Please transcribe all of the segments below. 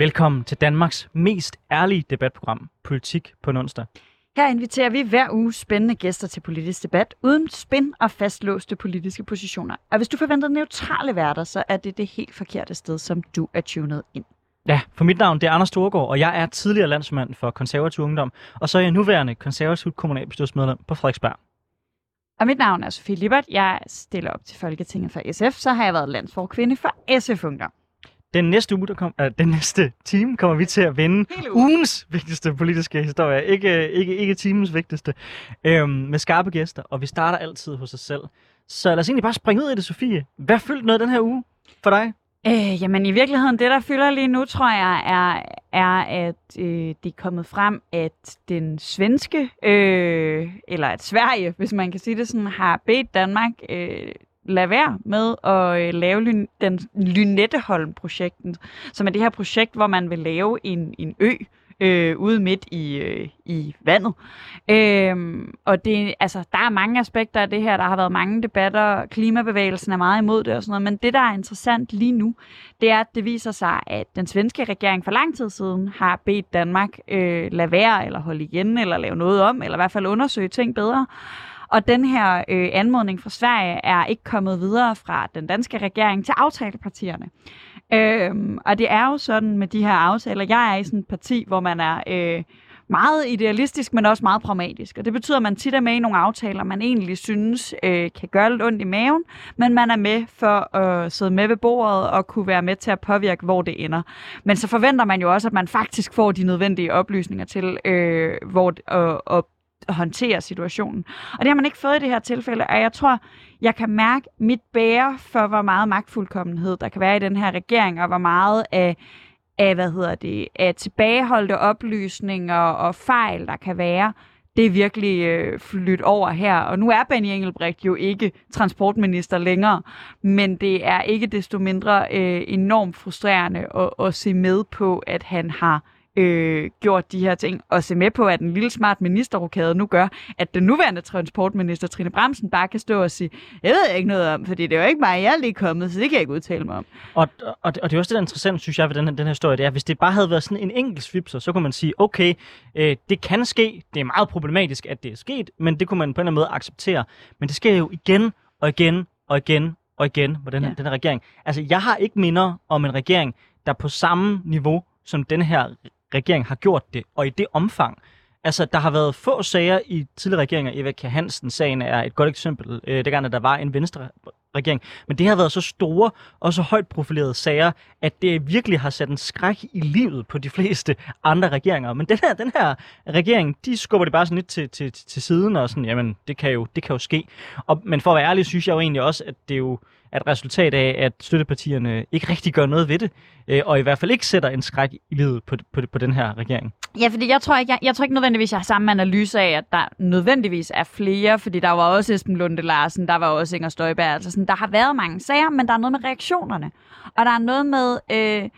Velkommen til Danmarks mest ærlige debatprogram, Politik på onsdag. Her inviterer vi hver uge spændende gæster til politisk debat, uden spin og fastlåste politiske positioner. Og hvis du forventer neutrale værter, så er det det helt forkerte sted, som du er tunet ind. Ja, for mit navn det er Anders Storgård, og jeg er tidligere landsmand for konservativ ungdom, og så er jeg nuværende konservativ kommunalbestyrelsesmedlem på Frederiksberg. Og mit navn er Sofie Libert. Jeg stiller op til Folketinget for SF, så har jeg været landsforkvinde for SF Ungdom. Den næste uge, der kom, øh, den næste time, kommer vi til at vende ugens vigtigste politiske historie. Ikke, ikke, ikke timens vigtigste. Øhm, med skarpe gæster, og vi starter altid hos os selv. Så lad os egentlig bare springe ud i det, Sofie. Hvad fyldt noget den her uge for dig? Øh, jamen i virkeligheden, det der fylder lige nu, tror jeg, er, er at øh, det er kommet frem, at den svenske, øh, eller at Sverige, hvis man kan sige det sådan, har bedt Danmark øh, lade være med at øh, lave lyn, den Lynetteholm-projekten, som er det her projekt, hvor man vil lave en, en ø, øh, ude midt i, øh, i vandet. Øh, og det, altså, der er mange aspekter af det her. Der har været mange debatter. Klimabevægelsen er meget imod det og sådan noget. Men det, der er interessant lige nu, det er, at det viser sig, at den svenske regering for lang tid siden har bedt Danmark øh, lade være, eller holde igen, eller lave noget om, eller i hvert fald undersøge ting bedre. Og den her øh, anmodning fra Sverige er ikke kommet videre fra den danske regering til aftalepartierne. Øhm, og det er jo sådan med de her aftaler, jeg er i sådan et parti, hvor man er øh, meget idealistisk, men også meget pragmatisk. Og det betyder, at man tit er med i nogle aftaler, man egentlig synes øh, kan gøre lidt ondt i maven, men man er med for at sidde med ved bordet og kunne være med til at påvirke, hvor det ender. Men så forventer man jo også, at man faktisk får de nødvendige oplysninger til, øh, hvor, og, og håndtere situationen. Og det har man ikke fået i det her tilfælde, og jeg tror, jeg kan mærke mit bære for, hvor meget magtfuldkommenhed der kan være i den her regering, og hvor meget af, af hvad hedder det, af tilbageholdte oplysninger og fejl, der kan være, det er virkelig øh, flyttet over her. Og nu er Benny Engelbrecht jo ikke transportminister længere, men det er ikke desto mindre øh, enormt frustrerende at, at se med på, at han har øh, gjort de her ting, og se med på, at en lille smart ministerrokade nu gør, at den nuværende transportminister Trine Bremsen bare kan stå og sige, jeg ved ikke noget om, fordi det er jo ikke mig, jeg er lige kommet, så det kan jeg ikke udtale mig om. Og, og, og det er også det, der er interessant, synes jeg, ved den her, den her historie, det er, hvis det bare havde været sådan en enkelt svipser, så kunne man sige, okay, øh, det kan ske, det er meget problematisk, at det er sket, men det kunne man på en eller anden måde acceptere. Men det sker jo igen og igen og igen og igen med den her, ja. den her regering. Altså, jeg har ikke minder om en regering, der på samme niveau som den her regering har gjort det, og i det omfang. Altså, der har været få sager i tidligere regeringer. Eva K. Hansen-sagen er et godt eksempel. Øh, dengang der var en venstre regering. Men det har været så store og så højt profilerede sager, at det virkelig har sat en skræk i livet på de fleste andre regeringer. Men den her, den her regering, de skubber det bare sådan lidt til, til, til siden, og sådan, jamen, det kan jo, det kan jo ske. Og, men for at være ærlig, synes jeg jo egentlig også, at det er jo er et resultat af, at støttepartierne ikke rigtig gør noget ved det, øh, og i hvert fald ikke sætter en skræk i livet på, på, på den her regering. Ja, fordi jeg tror ikke, jeg, jeg tror ikke nødvendigvis, jeg har samme analyse af, at der nødvendigvis er flere, fordi der var også Esben Lunde Larsen, der var også Inger Støjberg, altså sådan, der har været mange sager, men der er noget med reaktionerne. Og der er noget med... Øh,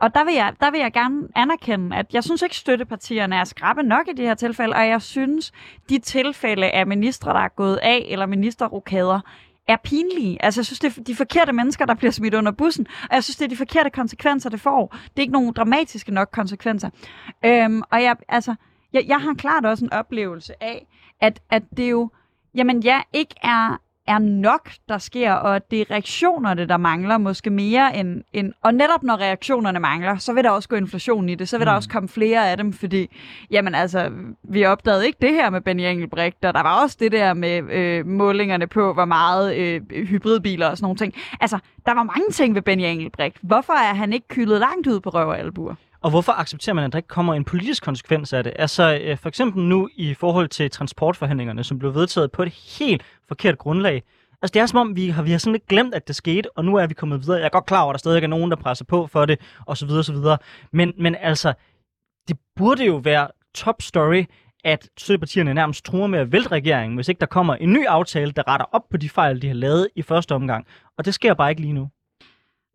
og der vil, jeg, der vil jeg gerne anerkende, at jeg synes ikke, støttepartierne er skrappe nok i de her tilfælde, og jeg synes, de tilfælde af ministre, der er gået af, eller ministerrokader, er pinlige. Altså, jeg synes, det er de forkerte mennesker, der bliver smidt under bussen, og jeg synes, det er de forkerte konsekvenser, det får. Det er ikke nogen dramatiske nok konsekvenser. Øhm, og jeg, altså, jeg, jeg har klart også en oplevelse af, at, at det jo, jamen ja, ikke er er nok, der sker, og det er reaktionerne, der mangler måske mere end, end... Og netop når reaktionerne mangler, så vil der også gå inflation i det, så vil mm. der også komme flere af dem, fordi, jamen altså, vi opdagede ikke det her med Benny Engelbrecht, og der var også det der med øh, målingerne på, hvor meget øh, hybridbiler og sådan nogle ting. Altså, der var mange ting ved Benny Engelbrecht. Hvorfor er han ikke kyldet langt ud på røv og albuer? Og hvorfor accepterer man, at der ikke kommer en politisk konsekvens af det? Altså øh, for eksempel nu i forhold til transportforhandlingerne, som blev vedtaget på et helt forkert grundlag. Altså det er som om, vi har, vi har sådan lidt glemt, at det skete, og nu er vi kommet videre. Jeg er godt klar over, at der stadig er nogen, der presser på for det, osv. osv. Men, men altså, det burde jo være top story, at støttepartierne nærmest truer med at vælte regeringen, hvis ikke der kommer en ny aftale, der retter op på de fejl, de har lavet i første omgang. Og det sker bare ikke lige nu.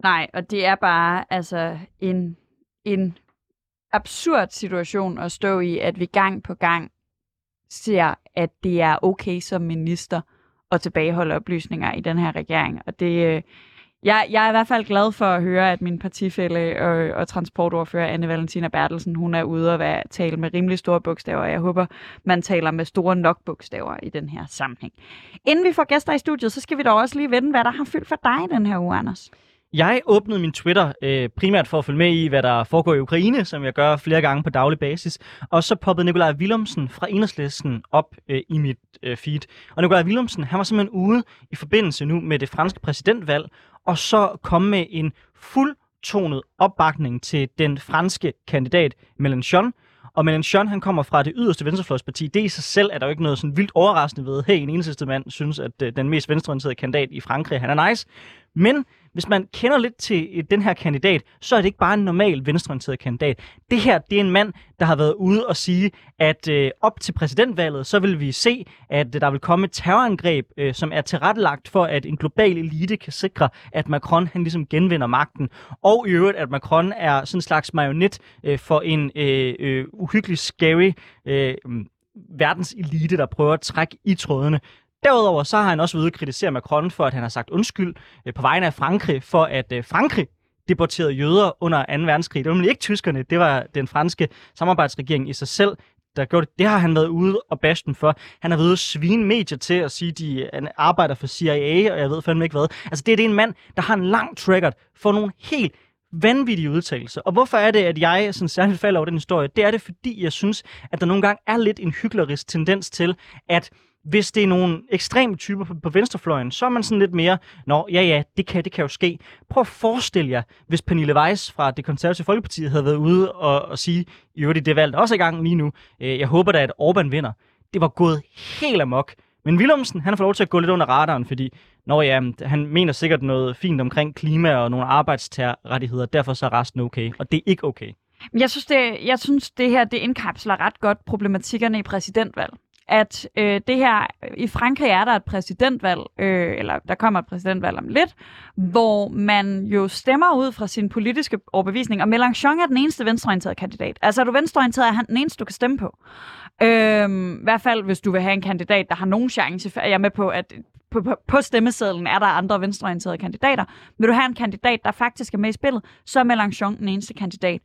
Nej, og det er bare altså en en absurd situation at stå i, at vi gang på gang ser, at det er okay som minister at tilbageholde oplysninger i den her regering. Og det, øh, jeg, jeg er i hvert fald glad for at høre, at min partifælle og, og transportordfører Anne Valentina Bertelsen, hun er ude og være, tale med rimelig store bogstaver, og jeg håber, man taler med store nok bogstaver i den her sammenhæng. Inden vi får gæster i studiet, så skal vi dog også lige vende, hvad der har fyldt for dig den her uge, Anders. Jeg åbnede min Twitter øh, primært for at følge med i, hvad der foregår i Ukraine, som jeg gør flere gange på daglig basis. Og så poppede Nikolaj Willumsen fra Enhedslisten op øh, i mit øh, feed. Og Nikolaj Willumsen, han var simpelthen ude i forbindelse nu med det franske præsidentvalg, og så kom med en fuldtonet opbakning til den franske kandidat Mélenchon. Og Mélenchon, han kommer fra det yderste venstrefløjsparti. Det i sig selv er der jo ikke noget sådan vildt overraskende ved. Hey, en eneste mand synes, at øh, den mest venstreorienterede kandidat i Frankrig, han er nice. Men hvis man kender lidt til øh, den her kandidat, så er det ikke bare en normal venstreorienteret kandidat. Det her, det er en mand, der har været ude og sige, at øh, op til præsidentvalget, så vil vi se, at øh, der vil komme et terrorangreb, øh, som er tilrettelagt for, at en global elite kan sikre, at Macron han ligesom genvinder magten. Og i øvrigt, at Macron er sådan en slags marionet øh, for en øh, øh, uhyggelig scary øh, mm, verdenselite, der prøver at trække i trådene. Derudover så har han også været ude at kritisere Macron for, at han har sagt undskyld øh, på vegne af Frankrig, for at øh, Frankrig deporterede jøder under 2. verdenskrig. Det var nemlig ikke tyskerne, det var den franske samarbejdsregering i sig selv, der gjorde det. Det har han været ude og baste for. Han har været ude at svine medier til at sige, at de arbejder for CIA, og jeg ved fandme ikke hvad. Altså det, det er en mand, der har en lang tracker for nogle helt vanvittige udtalelser. Og hvorfor er det, at jeg sådan særligt falder over den historie? Det er det, fordi jeg synes, at der nogle gange er lidt en hyklerisk tendens til, at hvis det er nogle ekstreme typer på, på venstrefløjen, så er man sådan lidt mere, nå, ja ja, det kan, det kan jo ske. Prøv at forestille jer, hvis Pernille Weiss fra det konservative Folkeparti havde været ude og, og sige, i øvrigt det valg også i gang lige nu, øh, jeg håber da, at Orbán vinder. Det var gået helt amok. Men Willumsen, han har fået lov til at gå lidt under radaren, fordi når ja, han mener sikkert noget fint omkring klima og nogle arbejdstagerrettigheder, derfor så er resten okay, og det er ikke okay. Jeg synes, det, jeg synes, det her det indkapsler ret godt problematikkerne i præsidentvalg at øh, det her, i Frankrig er der et præsidentvalg, øh, eller der kommer et præsidentvalg om lidt, hvor man jo stemmer ud fra sin politiske overbevisning, og Mélenchon er den eneste venstreorienterede kandidat. Altså er du venstreorienteret, er han den eneste, du kan stemme på. Øh, I hvert fald, hvis du vil have en kandidat, der har nogen chance, for jeg er med på, at på, på, på stemmesedlen er der andre venstreorienterede kandidater. Vil du have en kandidat, der faktisk er med i spillet, så er Mélenchon den eneste kandidat.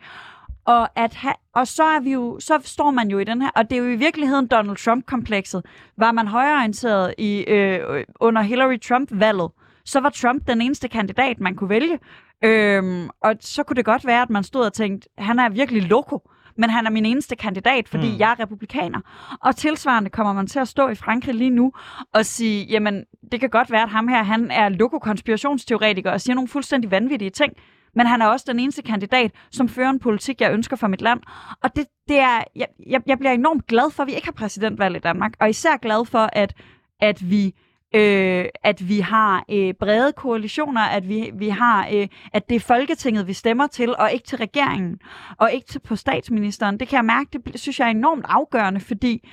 Og, at ha- og så, er vi jo, så står man jo i den her, og det er jo i virkeligheden Donald Trump-komplekset. Var man højreorienteret i, øh, under Hillary Trump-valget, så var Trump den eneste kandidat, man kunne vælge. Øhm, og så kunne det godt være, at man stod og tænkte, han er virkelig loko, men han er min eneste kandidat, fordi mm. jeg er republikaner. Og tilsvarende kommer man til at stå i Frankrig lige nu og sige, jamen, det kan godt være, at ham her, han er loko-konspirationsteoretiker og siger nogle fuldstændig vanvittige ting men han er også den eneste kandidat, som fører en politik, jeg ønsker for mit land. Og det, det er, jeg, jeg, jeg bliver enormt glad for, at vi ikke har præsidentvalg i Danmark, og især glad for, at, at vi øh, at vi har øh, brede koalitioner, at vi, vi har, øh, at det er Folketinget, vi stemmer til, og ikke til regeringen, og ikke til på statsministeren. Det kan jeg mærke, det synes jeg er enormt afgørende, fordi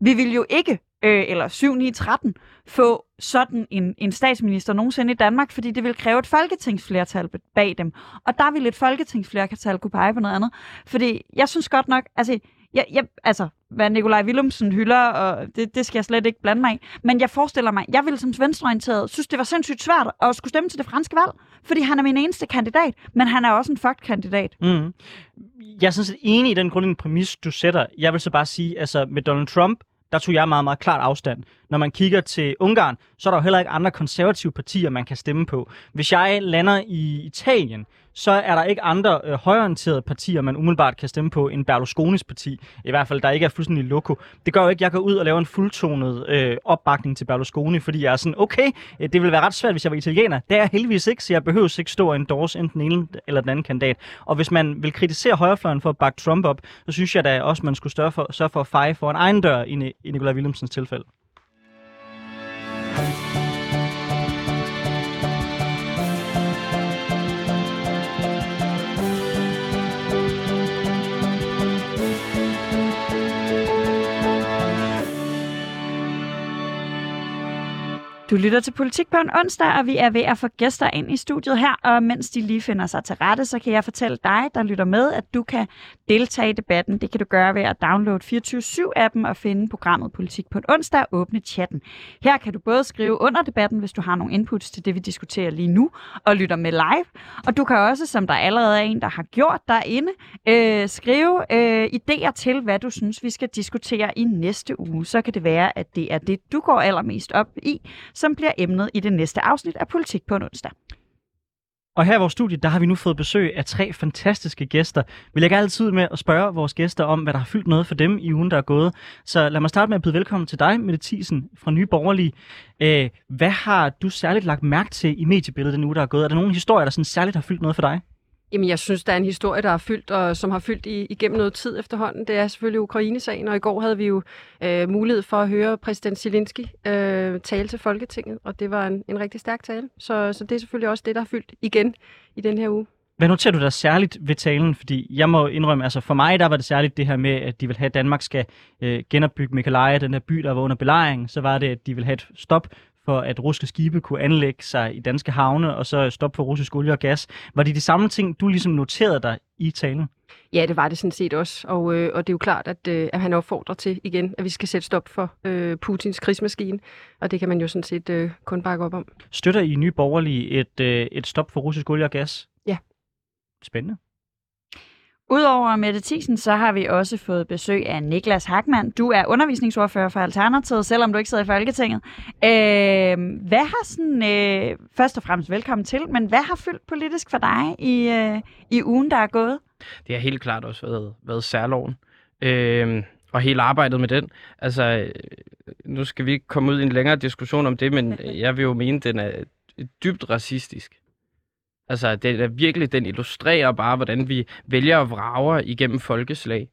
vi vil jo ikke øh, eller 7, 9, 13, få sådan en, en statsminister nogensinde i Danmark, fordi det vil kræve et folketingsflertal bag dem. Og der vil et folketingsflertal kunne pege på noget andet. Fordi jeg synes godt nok, altså, jeg, jeg, altså hvad Nikolaj Willumsen hylder, og det, det skal jeg slet ikke blande mig i. Men jeg forestiller mig, jeg ville som venstreorienteret synes, det var sindssygt svært at skulle stemme til det franske valg, fordi han er min eneste kandidat, men han er også en fucked kandidat. Mm. Jeg er sådan set enig i den grundlæggende præmis, du sætter. Jeg vil så bare sige, altså med Donald Trump, der tog jeg meget, meget klart afstand. Når man kigger til Ungarn, så er der jo heller ikke andre konservative partier, man kan stemme på. Hvis jeg lander i Italien, så er der ikke andre øh, højorienterede partier, man umiddelbart kan stemme på, end Berlusconis parti. I hvert fald, der ikke er fuldstændig loko. Det gør jo ikke, at jeg går ud og laver en fuldtonet øh, opbakning til Berlusconi, fordi jeg er sådan, okay, øh, det vil være ret svært, hvis jeg var italiener. Det er jeg heldigvis ikke, så jeg behøver ikke stå og endorse enten den ene eller den anden kandidat. Og hvis man vil kritisere højrefløjen for at bakke Trump op, så synes jeg da også, man skulle sørge for, sørge for at feje for en egen dør i, i Nikolaj Willemsens tilfælde. Du lytter til Politik på en onsdag, og vi er ved at få gæster ind i studiet her, og mens de lige finder sig til rette, så kan jeg fortælle dig, der lytter med, at du kan deltage i debatten. Det kan du gøre ved at downloade 24-7-appen og finde programmet Politik på en onsdag og åbne chatten. Her kan du både skrive under debatten, hvis du har nogle inputs til det, vi diskuterer lige nu, og lytter med live. Og du kan også, som der allerede er en, der har gjort derinde, øh, skrive øh, idéer til, hvad du synes, vi skal diskutere i næste uge. Så kan det være, at det er det, du går allermest op i, som bliver emnet i det næste afsnit af Politik på en onsdag. Og her i vores studie, der har vi nu fået besøg af tre fantastiske gæster. Vi lægger altid med at spørge vores gæster om, hvad der har fyldt noget for dem i ugen, der er gået. Så lad mig starte med at byde velkommen til dig, Mette Thiesen fra Nye Borgerlige. Øh, hvad har du særligt lagt mærke til i mediebilledet den uge, der er gået? Er der nogle historier, der sådan særligt har fyldt noget for dig? Jamen, jeg synes, der er en historie, der er fyldt, og som har fyldt i, igennem noget tid efterhånden. Det er selvfølgelig Ukraine-sagen, og i går havde vi jo øh, mulighed for at høre præsident Zelensky øh, tale til Folketinget, og det var en, en rigtig stærk tale. Så, så det er selvfølgelig også det, der har fyldt igen i den her uge. Hvad noterer du der særligt ved talen? Fordi jeg må indrømme, altså for mig der var det særligt det her med, at de vil have, at Danmark skal øh, genopbygge Mikalaja, den her by, der var under belejring. Så var det, at de vil have et stop for at russiske skibe kunne anlægge sig i danske havne, og så stoppe for russisk olie og gas. Var det de samme ting, du ligesom noterede dig i talen? Ja, det var det sådan set også. Og, øh, og det er jo klart, at, øh, at han opfordrer til igen, at vi skal sætte stop for øh, Putins krigsmaskine. Og det kan man jo sådan set øh, kun bakke op om. Støtter I nye borgerlige et, øh, et stop for russisk olie og gas? Ja. Spændende. Udover Mette Thiesen, så har vi også fået besøg af Niklas Hackmann. Du er undervisningsordfører for Alternativet, selvom du ikke sidder i Folketinget. Øh, hvad har sådan, øh, først og fremmest velkommen til, men hvad har fyldt politisk for dig i, øh, i ugen, der er gået? Det har helt klart også været, været særloven. Øh, og hele arbejdet med den. Altså, nu skal vi ikke komme ud i en længere diskussion om det, men jeg vil jo mene, at den er dybt racistisk. Altså, det er virkelig, den illustrerer bare, hvordan vi vælger at vrage igennem folkeslag.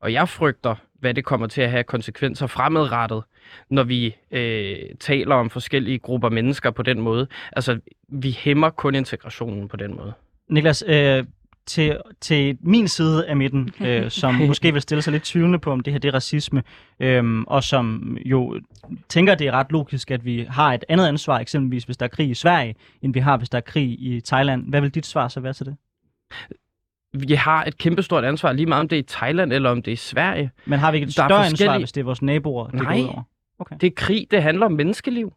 Og jeg frygter, hvad det kommer til at have konsekvenser fremadrettet, når vi øh, taler om forskellige grupper mennesker på den måde. Altså, vi hæmmer kun integrationen på den måde. Niklas, øh, til, til min side af midten, øh, som måske vil stille sig lidt tvivlende på, om det her det er racisme, øh, og som jo tænker, det er ret logisk, at vi har et andet ansvar, eksempelvis hvis der er krig i Sverige, end vi har, hvis der er krig i Thailand. Hvad vil dit svar så være til det? Vi har et kæmpestort ansvar, lige meget om det er i Thailand eller om det er i Sverige. Men har vi ikke et større forskellige... ansvar, hvis det er vores naboer, det Nej, går ud over? Okay. det er krig, det handler om menneskeliv.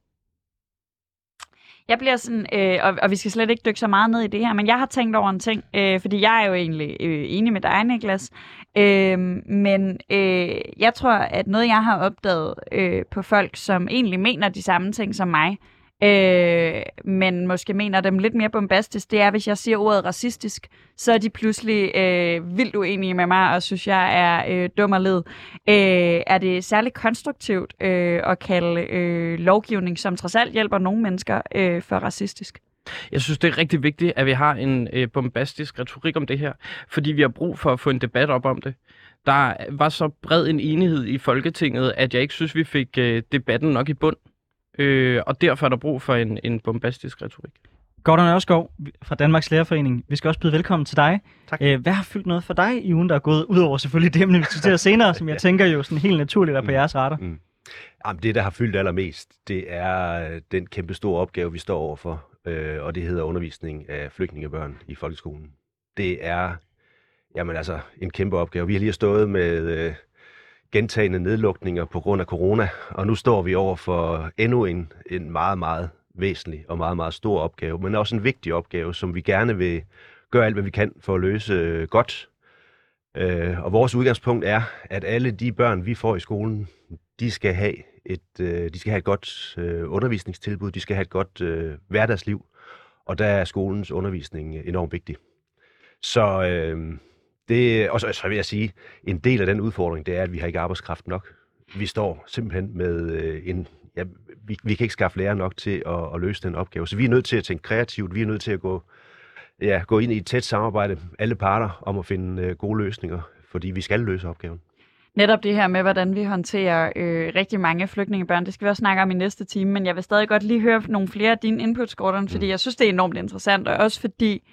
Jeg bliver sådan, øh, og, og vi skal slet ikke dykke så meget ned i det her, men jeg har tænkt over en ting, øh, fordi jeg er jo egentlig øh, enig med dig, Niklas. Øh, men øh, jeg tror, at noget, jeg har opdaget øh, på folk, som egentlig mener de samme ting som mig, øh, men måske mener dem lidt mere bombastisk, det er, hvis jeg siger ordet racistisk, så er de pludselig øh, vildt uenige med mig, og synes, jeg er øh, dum og led. Øh, er det særligt konstruktivt øh, at kalde øh, lovgivning, som trods alt hjælper nogle mennesker, øh, for racistisk? Jeg synes, det er rigtig vigtigt, at vi har en øh, bombastisk retorik om det her, fordi vi har brug for at få en debat op om det. Der var så bred en enighed i Folketinget, at jeg ikke synes, vi fik øh, debatten nok i bund. Øh, og derfor er der brug for en, en bombastisk retorik. Gordon Ørskov fra Danmarks Lærerforening. Vi skal også byde velkommen til dig. Tak. Æh, hvad har fyldt noget for dig i ugen, der er gået, udover selvfølgelig det vi diskuterer senere, som jeg tænker jo sådan helt naturligt er på jeres retter? Mm. Jamen, det, der har fyldt allermest, det er den kæmpe store opgave, vi står overfor, øh, og det hedder undervisning af flygtningebørn i folkeskolen. Det er jamen, altså, en kæmpe opgave. Vi har lige stået med øh, gentagende nedlukninger på grund af corona, og nu står vi over for endnu en, en meget, meget væsentlig og meget, meget stor opgave, men også en vigtig opgave, som vi gerne vil gøre alt, hvad vi kan for at løse øh, godt. Øh, og vores udgangspunkt er, at alle de børn, vi får i skolen, de skal have et, øh, de skal have et godt øh, undervisningstilbud, de skal have et godt øh, hverdagsliv, og der er skolens undervisning enormt vigtig. Så øh, det, og så, så vil jeg sige, en del af den udfordring, det er, at vi har ikke arbejdskraft nok. Vi står simpelthen med øh, en, ja, vi, vi kan ikke skaffe lærer nok til at, at løse den opgave. Så vi er nødt til at tænke kreativt, vi er nødt til at gå, ja, gå ind i et tæt samarbejde, alle parter, om at finde øh, gode løsninger, fordi vi skal løse opgaven. Netop det her med, hvordan vi håndterer øh, rigtig mange flygtningebørn, det skal vi også snakke om i næste time, men jeg vil stadig godt lige høre nogle flere af dine inputs, Gordon, fordi mm. jeg synes, det er enormt interessant, og også fordi,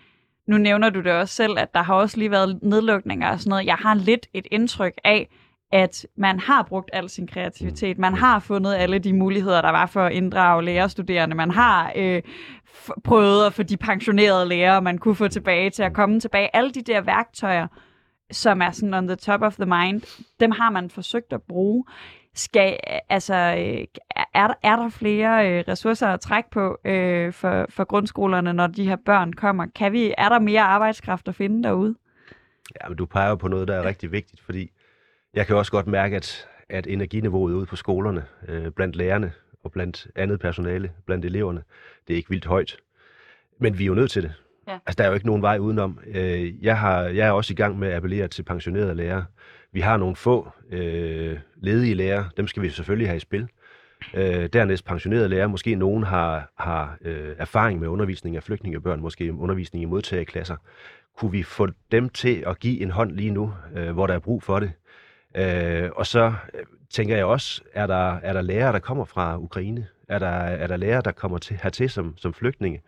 nu nævner du det også selv, at der har også lige været nedlukninger og sådan noget. Jeg har lidt et indtryk af, at man har brugt al sin kreativitet, man har fundet alle de muligheder, der var for at inddrage lærerstuderende, man har øh, f- prøvet at få de pensionerede lærere, man kunne få tilbage til at komme tilbage. Alle de der værktøjer, som er sådan on the top of the mind, dem har man forsøgt at bruge. Skal, altså, øh, er, der, er der flere øh, ressourcer at trække på øh, for, for grundskolerne, når de her børn kommer? Kan vi, er der mere arbejdskraft at finde derude? Ja, men du peger på noget, der er rigtig vigtigt, fordi jeg kan også godt mærke, at, at energiniveauet ude på skolerne, øh, blandt lærerne og blandt andet personale, blandt eleverne, det er ikke vildt højt. Men vi er jo nødt til det. Ja. Altså, der er jo ikke nogen vej udenom. Øh, jeg, har, jeg er også i gang med at appellere til pensionerede lærere. Vi har nogle få øh, ledige lærere, dem skal vi selvfølgelig have i spil. Øh, dernæst pensionerede lærere, måske nogen har, har øh, erfaring med undervisning af flygtningebørn, måske undervisning i modtagerklasser. Kunne vi få dem til at give en hånd lige nu, øh, hvor der er brug for det? Øh, og så øh, tænker jeg også, er der, er der lærere, der kommer fra Ukraine? Er der, er der lærere, der kommer til, hertil som, som flygtninge,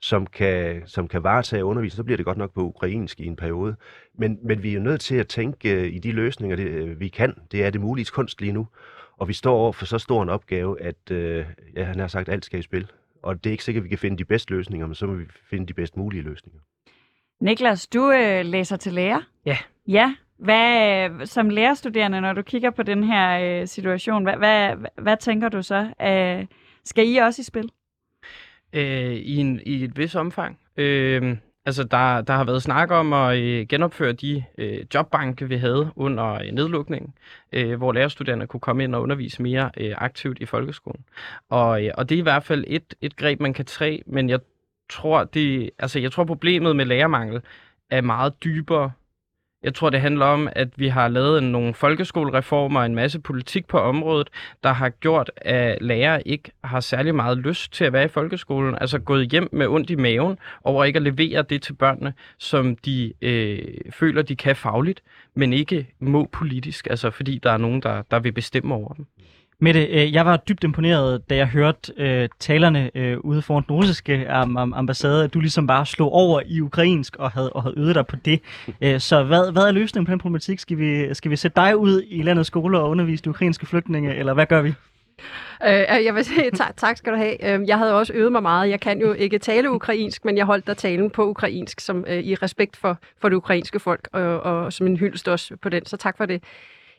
som kan, som kan varetage undervisning? Så bliver det godt nok på ukrainsk i en periode. Men, men vi er jo nødt til at tænke øh, i de løsninger, det, øh, vi kan. Det er det mulige kunst lige nu. Og vi står over for så stor en opgave, at øh, ja, han har sagt, at alt skal i spil. Og det er ikke sikkert, at vi kan finde de bedste løsninger, men så må vi finde de bedst mulige løsninger. Niklas, du øh, læser til lærer. Ja. Ja. Hvad, som lærerstuderende, når du kigger på den her øh, situation, hvad, hvad, hvad tænker du så? Øh, skal I også i spil? øh, i, en, i et vis omfang. Øh, altså, der, der har været snak om at øh, genopføre de øh, jobbanke, vi havde under øh, nedlukningen, øh, hvor lærerstuderende kunne komme ind og undervise mere øh, aktivt i folkeskolen. Og, øh, og det er i hvert fald et, et greb, man kan træ, men jeg tror, det, altså, jeg tror problemet med lærermangel er meget dybere jeg tror, det handler om, at vi har lavet nogle folkeskolereformer og en masse politik på området, der har gjort, at lærere ikke har særlig meget lyst til at være i folkeskolen. Altså gået hjem med ondt i maven over ikke at levere det til børnene, som de øh, føler, de kan fagligt, men ikke må politisk, altså fordi der er nogen, der, der vil bestemme over dem. Mette, øh, jeg var dybt imponeret, da jeg hørte øh, talerne øh, ude foran den russiske am- am- ambassade, at du ligesom bare slog over i ukrainsk og havde, og havde øvet dig på det. Øh, så hvad, hvad er løsningen på den problematik? Skal vi, skal vi sætte dig ud i landets skoler og undervise de ukrainske flygtninge, eller hvad gør vi? Øh, jeg vil sige tak, tak skal du have. Øh, Jeg havde også øvet mig meget. Jeg kan jo ikke tale ukrainsk, men jeg holdt der talen på ukrainsk som øh, i respekt for, for det ukrainske folk, og, og som en hyldest også på den. Så tak for det.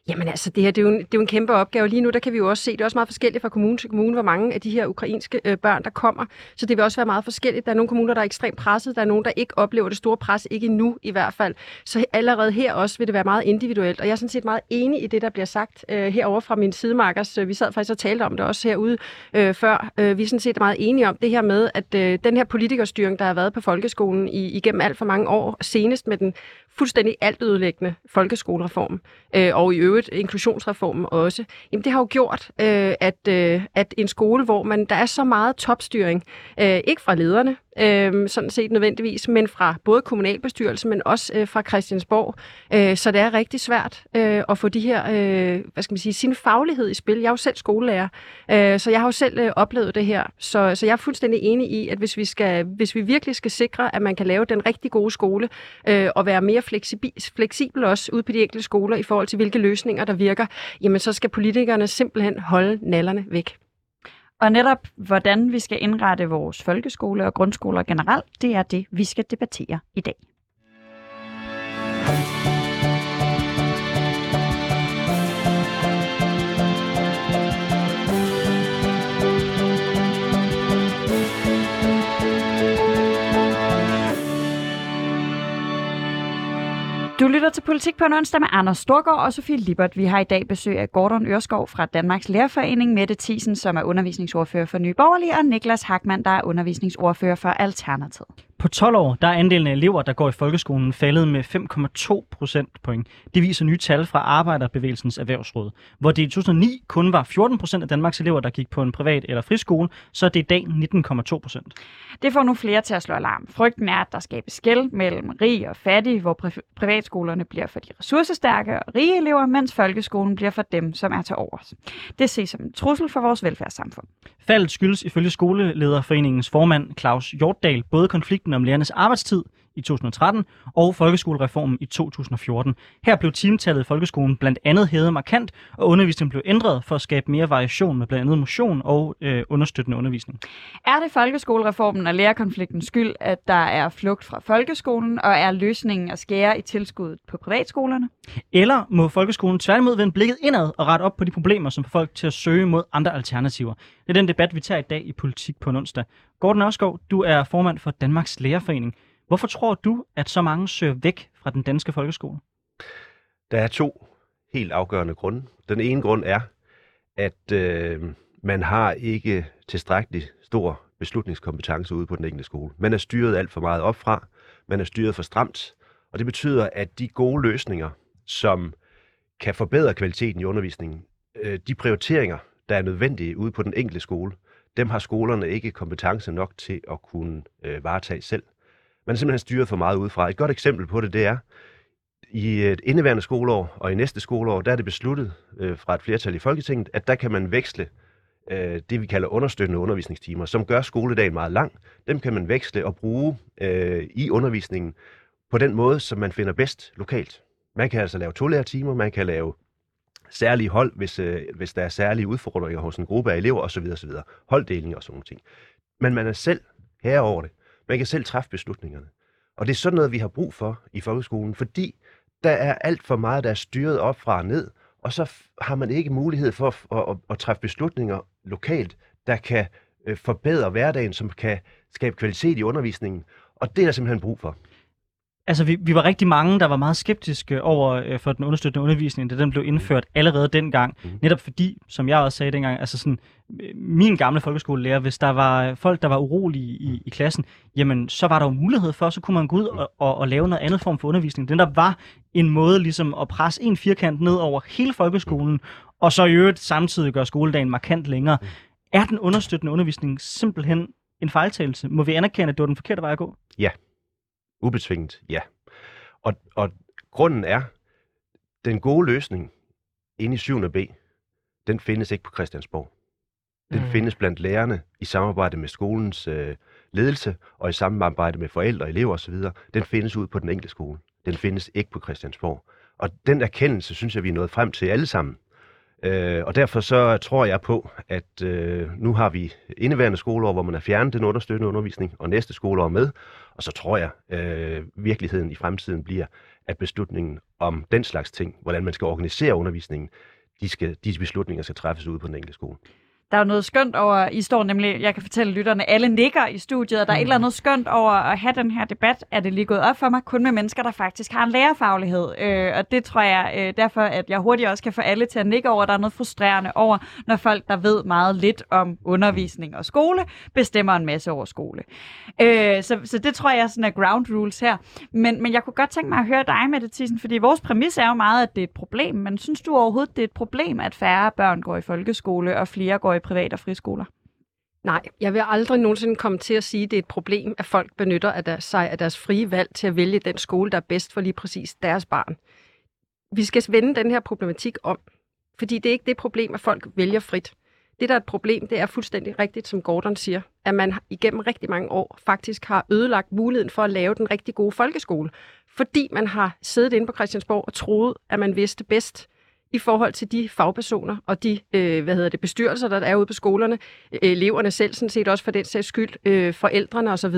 Jamen altså, det her det er, jo en, det er jo en kæmpe opgave. Lige nu der kan vi jo også se, det er også meget forskelligt fra kommune til kommune, hvor mange af de her ukrainske øh, børn, der kommer. Så det vil også være meget forskelligt. Der er nogle kommuner, der er ekstremt presset. Der er nogle, der ikke oplever det store pres, ikke endnu i hvert fald. Så allerede her også vil det være meget individuelt. Og jeg er sådan set meget enig i det, der bliver sagt øh, herover fra min sidemarkers. Vi sad faktisk og talte om det også herude øh, før. Øh, vi er sådan set meget enige om det her med, at øh, den her politikerstyring, der har været på folkeskolen i, igennem alt for mange år, senest med den fuldstændig altødelæggende folkeskolereform, øh, og i øvrigt inklusionsreformen også, jamen det har jo gjort, øh, at, øh, at en skole, hvor man der er så meget topstyring, øh, ikke fra lederne, øh, sådan set nødvendigvis, men fra både kommunalbestyrelsen, men også øh, fra Christiansborg. Øh, så det er rigtig svært øh, at få de her, øh, hvad skal man sige, sin faglighed i spil. Jeg er jo selv skolelærer, øh, så jeg har jo selv øh, oplevet det her. Så, så jeg er fuldstændig enig i, at hvis vi, skal, hvis vi virkelig skal sikre, at man kan lave den rigtig gode skole, øh, og være mere fleksibel, fleksibel også ude på de enkelte skoler i forhold til, hvilke løsninger der virker, jamen så skal politikerne simpelthen holde nallerne væk. Og netop, hvordan vi skal indrette vores folkeskole og grundskoler generelt, det er det, vi skal debattere i dag. Du lytter til Politik på en onsdag med Anders Storgård og Sofie Libert. Vi har i dag besøg af Gordon Ørskov fra Danmarks Lærerforening, Mette Thiesen, som er undervisningsordfører for Nye Borgerlige, og Niklas Hackmann, der er undervisningsordfører for Alternativet. På 12 år der er andelen af elever, der går i folkeskolen, faldet med 5,2 procentpoint. Det viser nye tal fra Arbejderbevægelsens Erhvervsråd. Hvor det i 2009 kun var 14 procent af Danmarks elever, der gik på en privat eller friskole, så er det i dag 19,2 procent. Det får nu flere til at slå alarm. Frygten er, at der skabes skæld mellem rig og fattig, hvor pri- privatskolerne bliver for de ressourcestærke og rige elever, mens folkeskolen bliver for dem, som er til overs. Det ses som en trussel for vores velfærdssamfund. Faldet skyldes ifølge skolelederforeningens formand Claus Hjortdal både konflikten om lærernes arbejdstid i 2013 og folkeskolereformen i 2014. Her blev timetallet i folkeskolen blandt andet hævet markant, og undervisningen blev ændret for at skabe mere variation med blandt andet motion og øh, understøttende undervisning. Er det folkeskolereformen og lærerkonfliktens skyld, at der er flugt fra folkeskolen, og er løsningen at skære i tilskuddet på privatskolerne? Eller må folkeskolen tværtimod vende blikket indad og rette op på de problemer, som får folk til at søge mod andre alternativer? Det er den debat, vi tager i dag i Politik på en onsdag. Gordon Ørskov, du er formand for Danmarks Lærerforening. Hvorfor tror du, at så mange søger væk fra den danske folkeskole? Der er to helt afgørende grunde. Den ene grund er, at øh, man har ikke tilstrækkelig stor beslutningskompetence ude på den enkelte skole. Man er styret alt for meget opfra, man er styret for stramt, og det betyder, at de gode løsninger, som kan forbedre kvaliteten i undervisningen, øh, de prioriteringer, der er nødvendige ude på den enkelte skole, dem har skolerne ikke kompetence nok til at kunne øh, varetage selv. Man er simpelthen styret for meget udefra. Et godt eksempel på det, det er, i et indeværende skoleår og i næste skoleår, der er det besluttet øh, fra et flertal i Folketinget, at der kan man veksle øh, det, vi kalder understøttende undervisningstimer, som gør skoledagen meget lang. Dem kan man veksle og bruge øh, i undervisningen på den måde, som man finder bedst lokalt. Man kan altså lave to man kan lave særlige hold, hvis, øh, hvis der er særlige udfordringer hos en gruppe af elever osv. osv. Holddeling og sådan nogle ting. Men man er selv herover det. Man kan selv træffe beslutningerne. Og det er sådan noget, vi har brug for i folkeskolen, fordi der er alt for meget, der er styret op fra og ned, og så har man ikke mulighed for at, at, at, at træffe beslutninger lokalt, der kan øh, forbedre hverdagen, som kan skabe kvalitet i undervisningen. Og det er der simpelthen brug for. Altså, vi, vi var rigtig mange, der var meget skeptiske over øh, for den understøttende undervisning, da den blev indført allerede dengang. Mm. Netop fordi, som jeg også sagde dengang, altså sådan, øh, min gamle folkeskolelærer, hvis der var folk, der var urolige i, i klassen, jamen, så var der jo mulighed for, så kunne man gå ud og, og, og lave noget andet form for undervisning. Den der var en måde ligesom at presse en firkant ned over hele folkeskolen, og så i øvrigt samtidig gøre skoledagen markant længere. Er den understøttende undervisning simpelthen en fejltagelse? Må vi anerkende, at det var den forkerte vej at gå? Ja, Ubetvinget, ja. Og, og grunden er, den gode løsning inde i 7. B, den findes ikke på Christiansborg. Den mm. findes blandt lærerne i samarbejde med skolens øh, ledelse og i samarbejde med forældre, elever osv. Den findes ud på den enkelte skole. Den findes ikke på Christiansborg. Og den erkendelse synes jeg, vi er nået frem til alle sammen. Øh, og derfor så tror jeg på, at øh, nu har vi indeværende skoleår, hvor man har fjernet den understøttende undervisning, og næste skoleår med. Og så tror jeg, øh, virkeligheden i fremtiden bliver, at beslutningen om den slags ting, hvordan man skal organisere undervisningen, de, skal, de beslutninger skal træffes ude på den enkelte skole. Der er noget skønt over, I står nemlig, jeg kan fortælle lytterne, alle nikker i studiet, og der er mm. et eller andet skønt over at have den her debat, er det lige gået op for mig, kun med mennesker, der faktisk har en lærerfaglighed. Øh, og det tror jeg øh, derfor, at jeg hurtigt også kan få alle til at nikke over. Der er noget frustrerende over, når folk, der ved meget lidt om undervisning og skole, bestemmer en masse over skole. Øh, så, så det tror jeg sådan er ground rules her. Men, men jeg kunne godt tænke mig at høre dig, Mette Thyssen, fordi vores præmis er jo meget, at det er et problem. Men synes du overhovedet, det er et problem, at færre børn går i folkeskole, og flere går i private og friskoler? Nej, jeg vil aldrig nogensinde komme til at sige, at det er et problem, at folk benytter af deres, sig af deres frie valg til at vælge den skole, der er bedst for lige præcis deres barn. Vi skal vende den her problematik om, fordi det er ikke det problem, at folk vælger frit. Det, der er et problem, det er fuldstændig rigtigt, som Gordon siger, at man igennem rigtig mange år faktisk har ødelagt muligheden for at lave den rigtig gode folkeskole, fordi man har siddet inde på Christiansborg og troet, at man vidste bedst, i forhold til de fagpersoner og de øh, hvad hedder det, bestyrelser, der er ude på skolerne, øh, eleverne selv sådan set også for den sags skyld, øh, forældrene osv.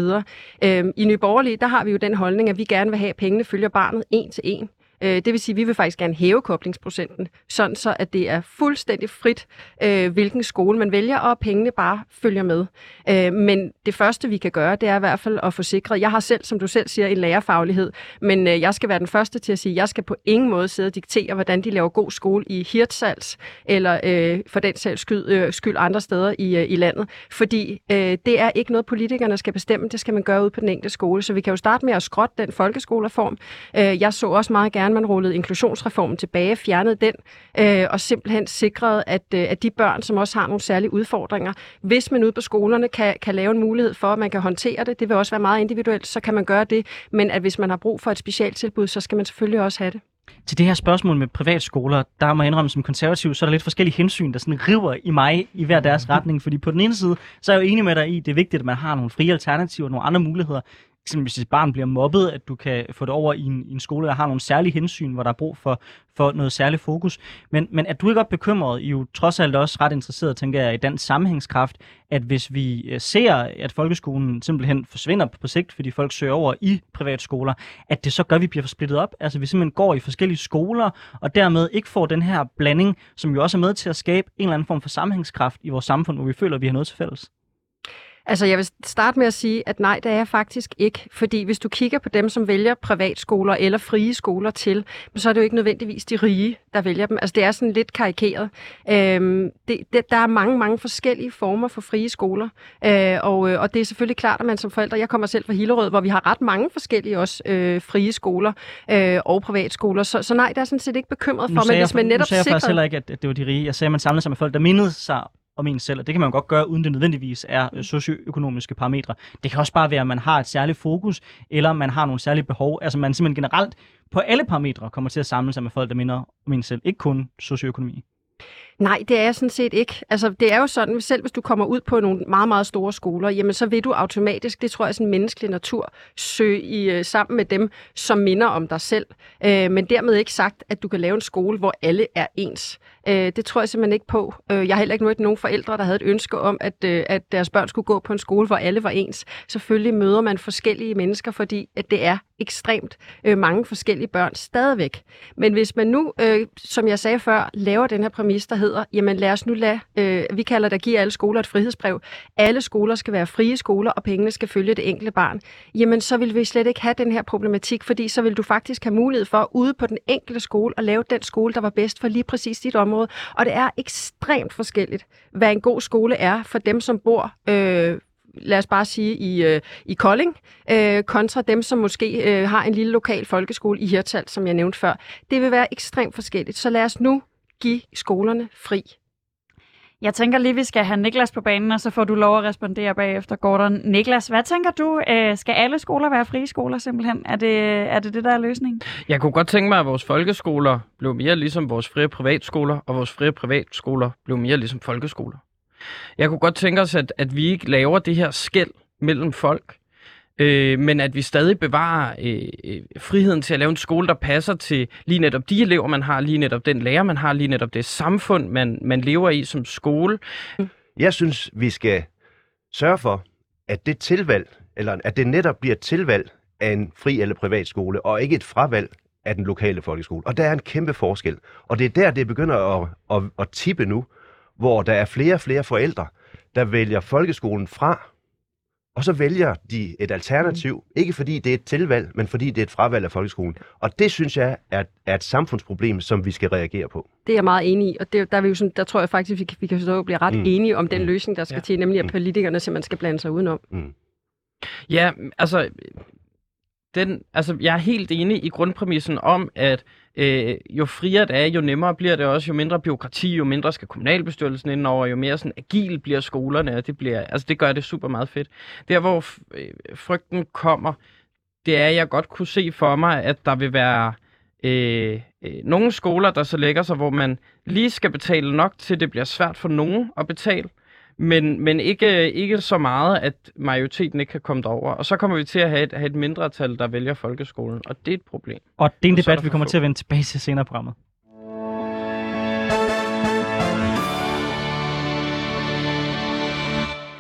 Øh, I Nye Borgerlige, der har vi jo den holdning, at vi gerne vil have, at pengene følger barnet en til en. Øh, det vil sige, at vi vil faktisk gerne hæve koblingsprocenten, sådan så at det er fuldstændig frit, øh, hvilken skole man vælger, og pengene bare følger med. Øh, men det første, vi kan gøre, det er i hvert fald at få sikret. Jeg har selv, som du selv siger, en lærerfaglighed, men øh, jeg skal være den første til at sige, at jeg skal på ingen måde sidde og diktere, hvordan de laver god skole i Hirtshals, eller øh, for den sags skyld, øh, skyld andre steder i, øh, i landet. Fordi øh, det er ikke noget, politikerne skal bestemme, det skal man gøre ud på den enkelte skole. Så vi kan jo starte med at skrotte den folkeskolereform. Øh, jeg så også meget gerne, gerne, man rullede inklusionsreformen tilbage, fjernede den, øh, og simpelthen sikrede, at, øh, at de børn, som også har nogle særlige udfordringer, hvis man ude på skolerne kan, kan lave en mulighed for, at man kan håndtere det, det vil også være meget individuelt, så kan man gøre det, men at hvis man har brug for et specialtilbud, så skal man selvfølgelig også have det. Til det her spørgsmål med privatskoler, der må jeg indrømme som konservativ, så er der lidt forskellige hensyn, der sådan river i mig i hver deres retning. Fordi på den ene side, så er jeg jo enig med dig i, det er vigtigt, at man har nogle frie alternativer, nogle andre muligheder eksempelvis hvis et barn bliver mobbet, at du kan få det over i en, i en skole, der har nogle særlige hensyn, hvor der er brug for, for noget særligt fokus. Men, men er du ikke godt bekymret, I er jo trods alt også ret interesseret, tænker jeg, i den sammenhængskraft, at hvis vi øh, ser, at folkeskolen simpelthen forsvinder på sigt, fordi folk søger over i privatskoler, at det så gør, at vi bliver splittet op. Altså vi simpelthen går i forskellige skoler, og dermed ikke får den her blanding, som jo også er med til at skabe en eller anden form for sammenhængskraft i vores samfund, hvor vi føler, at vi har noget til fælles. Altså, jeg vil starte med at sige, at nej, det er jeg faktisk ikke. Fordi hvis du kigger på dem, som vælger privatskoler eller frie skoler til, så er det jo ikke nødvendigvis de rige, der vælger dem. Altså, det er sådan lidt karikeret. Øhm, det, det, der er mange, mange forskellige former for frie skoler. Øh, og, og det er selvfølgelig klart, at man som forældre, jeg kommer selv fra Hillerød, hvor vi har ret mange forskellige også øh, frie skoler øh, og privatskoler. Så, så nej, der er sådan set ikke bekymret for, men hvis man netop nu sagde jeg faktisk sikrer... heller ikke, at det var de rige. Jeg sagde, at man samlede sig med folk, der mindede sig om en selv, og det kan man godt gøre, uden det nødvendigvis er øh, socioøkonomiske parametre. Det kan også bare være, at man har et særligt fokus, eller man har nogle særlige behov. Altså man simpelthen generelt på alle parametre kommer til at samle sig med folk, der minder om en selv. Ikke kun socioøkonomi. Nej, det er jeg sådan set ikke. Altså, det er jo sådan, selv hvis du kommer ud på nogle meget, meget store skoler, jamen så vil du automatisk, det tror jeg er sådan menneskelig natur, søge i, øh, sammen med dem, som minder om dig selv. Øh, men dermed ikke sagt, at du kan lave en skole, hvor alle er ens. Øh, det tror jeg simpelthen ikke på. Øh, jeg har heller ikke mødt nogen forældre, der havde et ønske om, at, øh, at deres børn skulle gå på en skole, hvor alle var ens. Selvfølgelig møder man forskellige mennesker, fordi at det er ekstremt øh, mange forskellige børn stadigvæk. Men hvis man nu, øh, som jeg sagde før, laver den her præmis, der hedder, jamen lad os nu lade, øh, vi kalder det at give alle skoler et frihedsbrev. Alle skoler skal være frie skoler, og pengene skal følge det enkelte barn. Jamen så vil vi slet ikke have den her problematik, fordi så vil du faktisk have mulighed for ude på den enkelte skole at lave den skole, der var bedst for lige præcis dit område. Og det er ekstremt forskelligt, hvad en god skole er for dem, som bor øh, lad os bare sige, i, øh, i Kolding, øh, kontra dem, som måske øh, har en lille lokal folkeskole i Hirtals, som jeg nævnte før. Det vil være ekstremt forskelligt. Så lad os nu give skolerne fri. Jeg tænker lige, vi skal have Niklas på banen, og så får du lov at respondere bagefter, Gordon. Niklas, hvad tænker du? Øh, skal alle skoler være frie skoler simpelthen? Er det, er det det, der er løsningen? Jeg kunne godt tænke mig, at vores folkeskoler blev mere ligesom vores frie privatskoler, og vores frie privatskoler blev mere ligesom folkeskoler. Jeg kunne godt tænke os, at, at vi ikke laver det her skæld mellem folk, øh, men at vi stadig bevarer øh, øh, friheden til at lave en skole, der passer til lige netop de elever, man har, lige netop den lærer, man har, lige netop det samfund, man, man lever i som skole. Mm. Jeg synes, vi skal sørge for, at det tilvalg, eller at det netop bliver et tilvalg af en fri eller privat skole, og ikke et fravalg af den lokale folkeskole. Og der er en kæmpe forskel. Og det er der, det begynder at, at, at tippe nu, hvor der er flere og flere forældre, der vælger folkeskolen fra, og så vælger de et alternativ, mm. ikke fordi det er et tilvalg, men fordi det er et fravalg af folkeskolen. Og det synes jeg er, er et samfundsproblem, som vi skal reagere på. Det er jeg meget enig i, og det, der, er vi jo sådan, der tror jeg faktisk, vi kan, vi kan så blive ret mm. enige om den mm. løsning, der skal ja. til, nemlig at politikerne simpelthen skal blande sig udenom. Mm. Ja, altså, den, altså, jeg er helt enig i grundpræmissen om, at øh, jo friere det er, jo nemmere bliver det også, jo mindre byråkrati, jo mindre skal kommunalbestyrelsen indover, jo mere sådan agil bliver skolerne, og det, bliver, altså, det gør det super meget fedt. Der, hvor øh, frygten kommer, det er, at jeg godt kunne se for mig, at der vil være øh, øh, nogle skoler, der så lægger sig, hvor man lige skal betale nok til, det bliver svært for nogen at betale, men, men ikke, ikke så meget, at majoriteten ikke kan komme derover. Og så kommer vi til at have et, have et mindretal, der vælger folkeskolen, og det er et problem. Og det er en Og er debat, der vi kommer for til at vende tilbage til senere i programmet.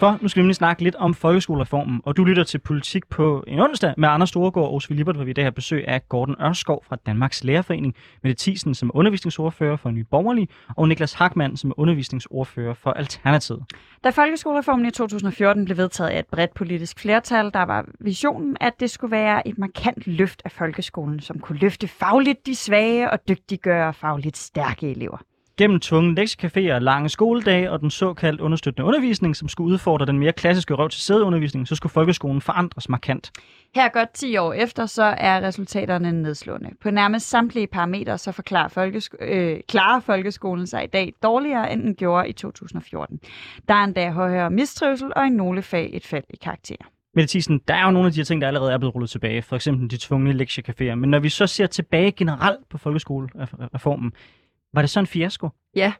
For nu skal vi nemlig snakke lidt om folkeskolereformen, og du lytter til Politik på en onsdag med Anders Storegård og Osvi Lippert, hvor vi i dag har besøg af Gordon Ørskov fra Danmarks Lærerforening, Mette Thiesen som er undervisningsordfører for Nye Borgerlige, og Niklas Hackmann som er undervisningsordfører for Alternativet. Da folkeskolereformen i 2014 blev vedtaget af et bredt politisk flertal, der var visionen, at det skulle være et markant løft af folkeskolen, som kunne løfte fagligt de svage og dygtiggøre fagligt stærke elever. Gennem tvungne lektiecaféer, lange skoledage og den såkaldt understøttende undervisning, som skulle udfordre den mere klassiske røv til sædeundervisning, så skulle folkeskolen forandres markant. Her godt 10 år efter, så er resultaterne nedslående. På nærmest samtlige parametre, så forklarer folkesko- øh, klarer folkeskolen sig i dag dårligere, end den gjorde i 2014. Der er endda højere mistrivsel og i nogle fag et fald i karakter. Mette Thiesen, der er jo nogle af de her ting, der allerede er blevet rullet tilbage. For eksempel de tvungne lektiecaféer. Men når vi så ser tilbage generelt på folkeskolereformen, var det så en fiasko? Ja,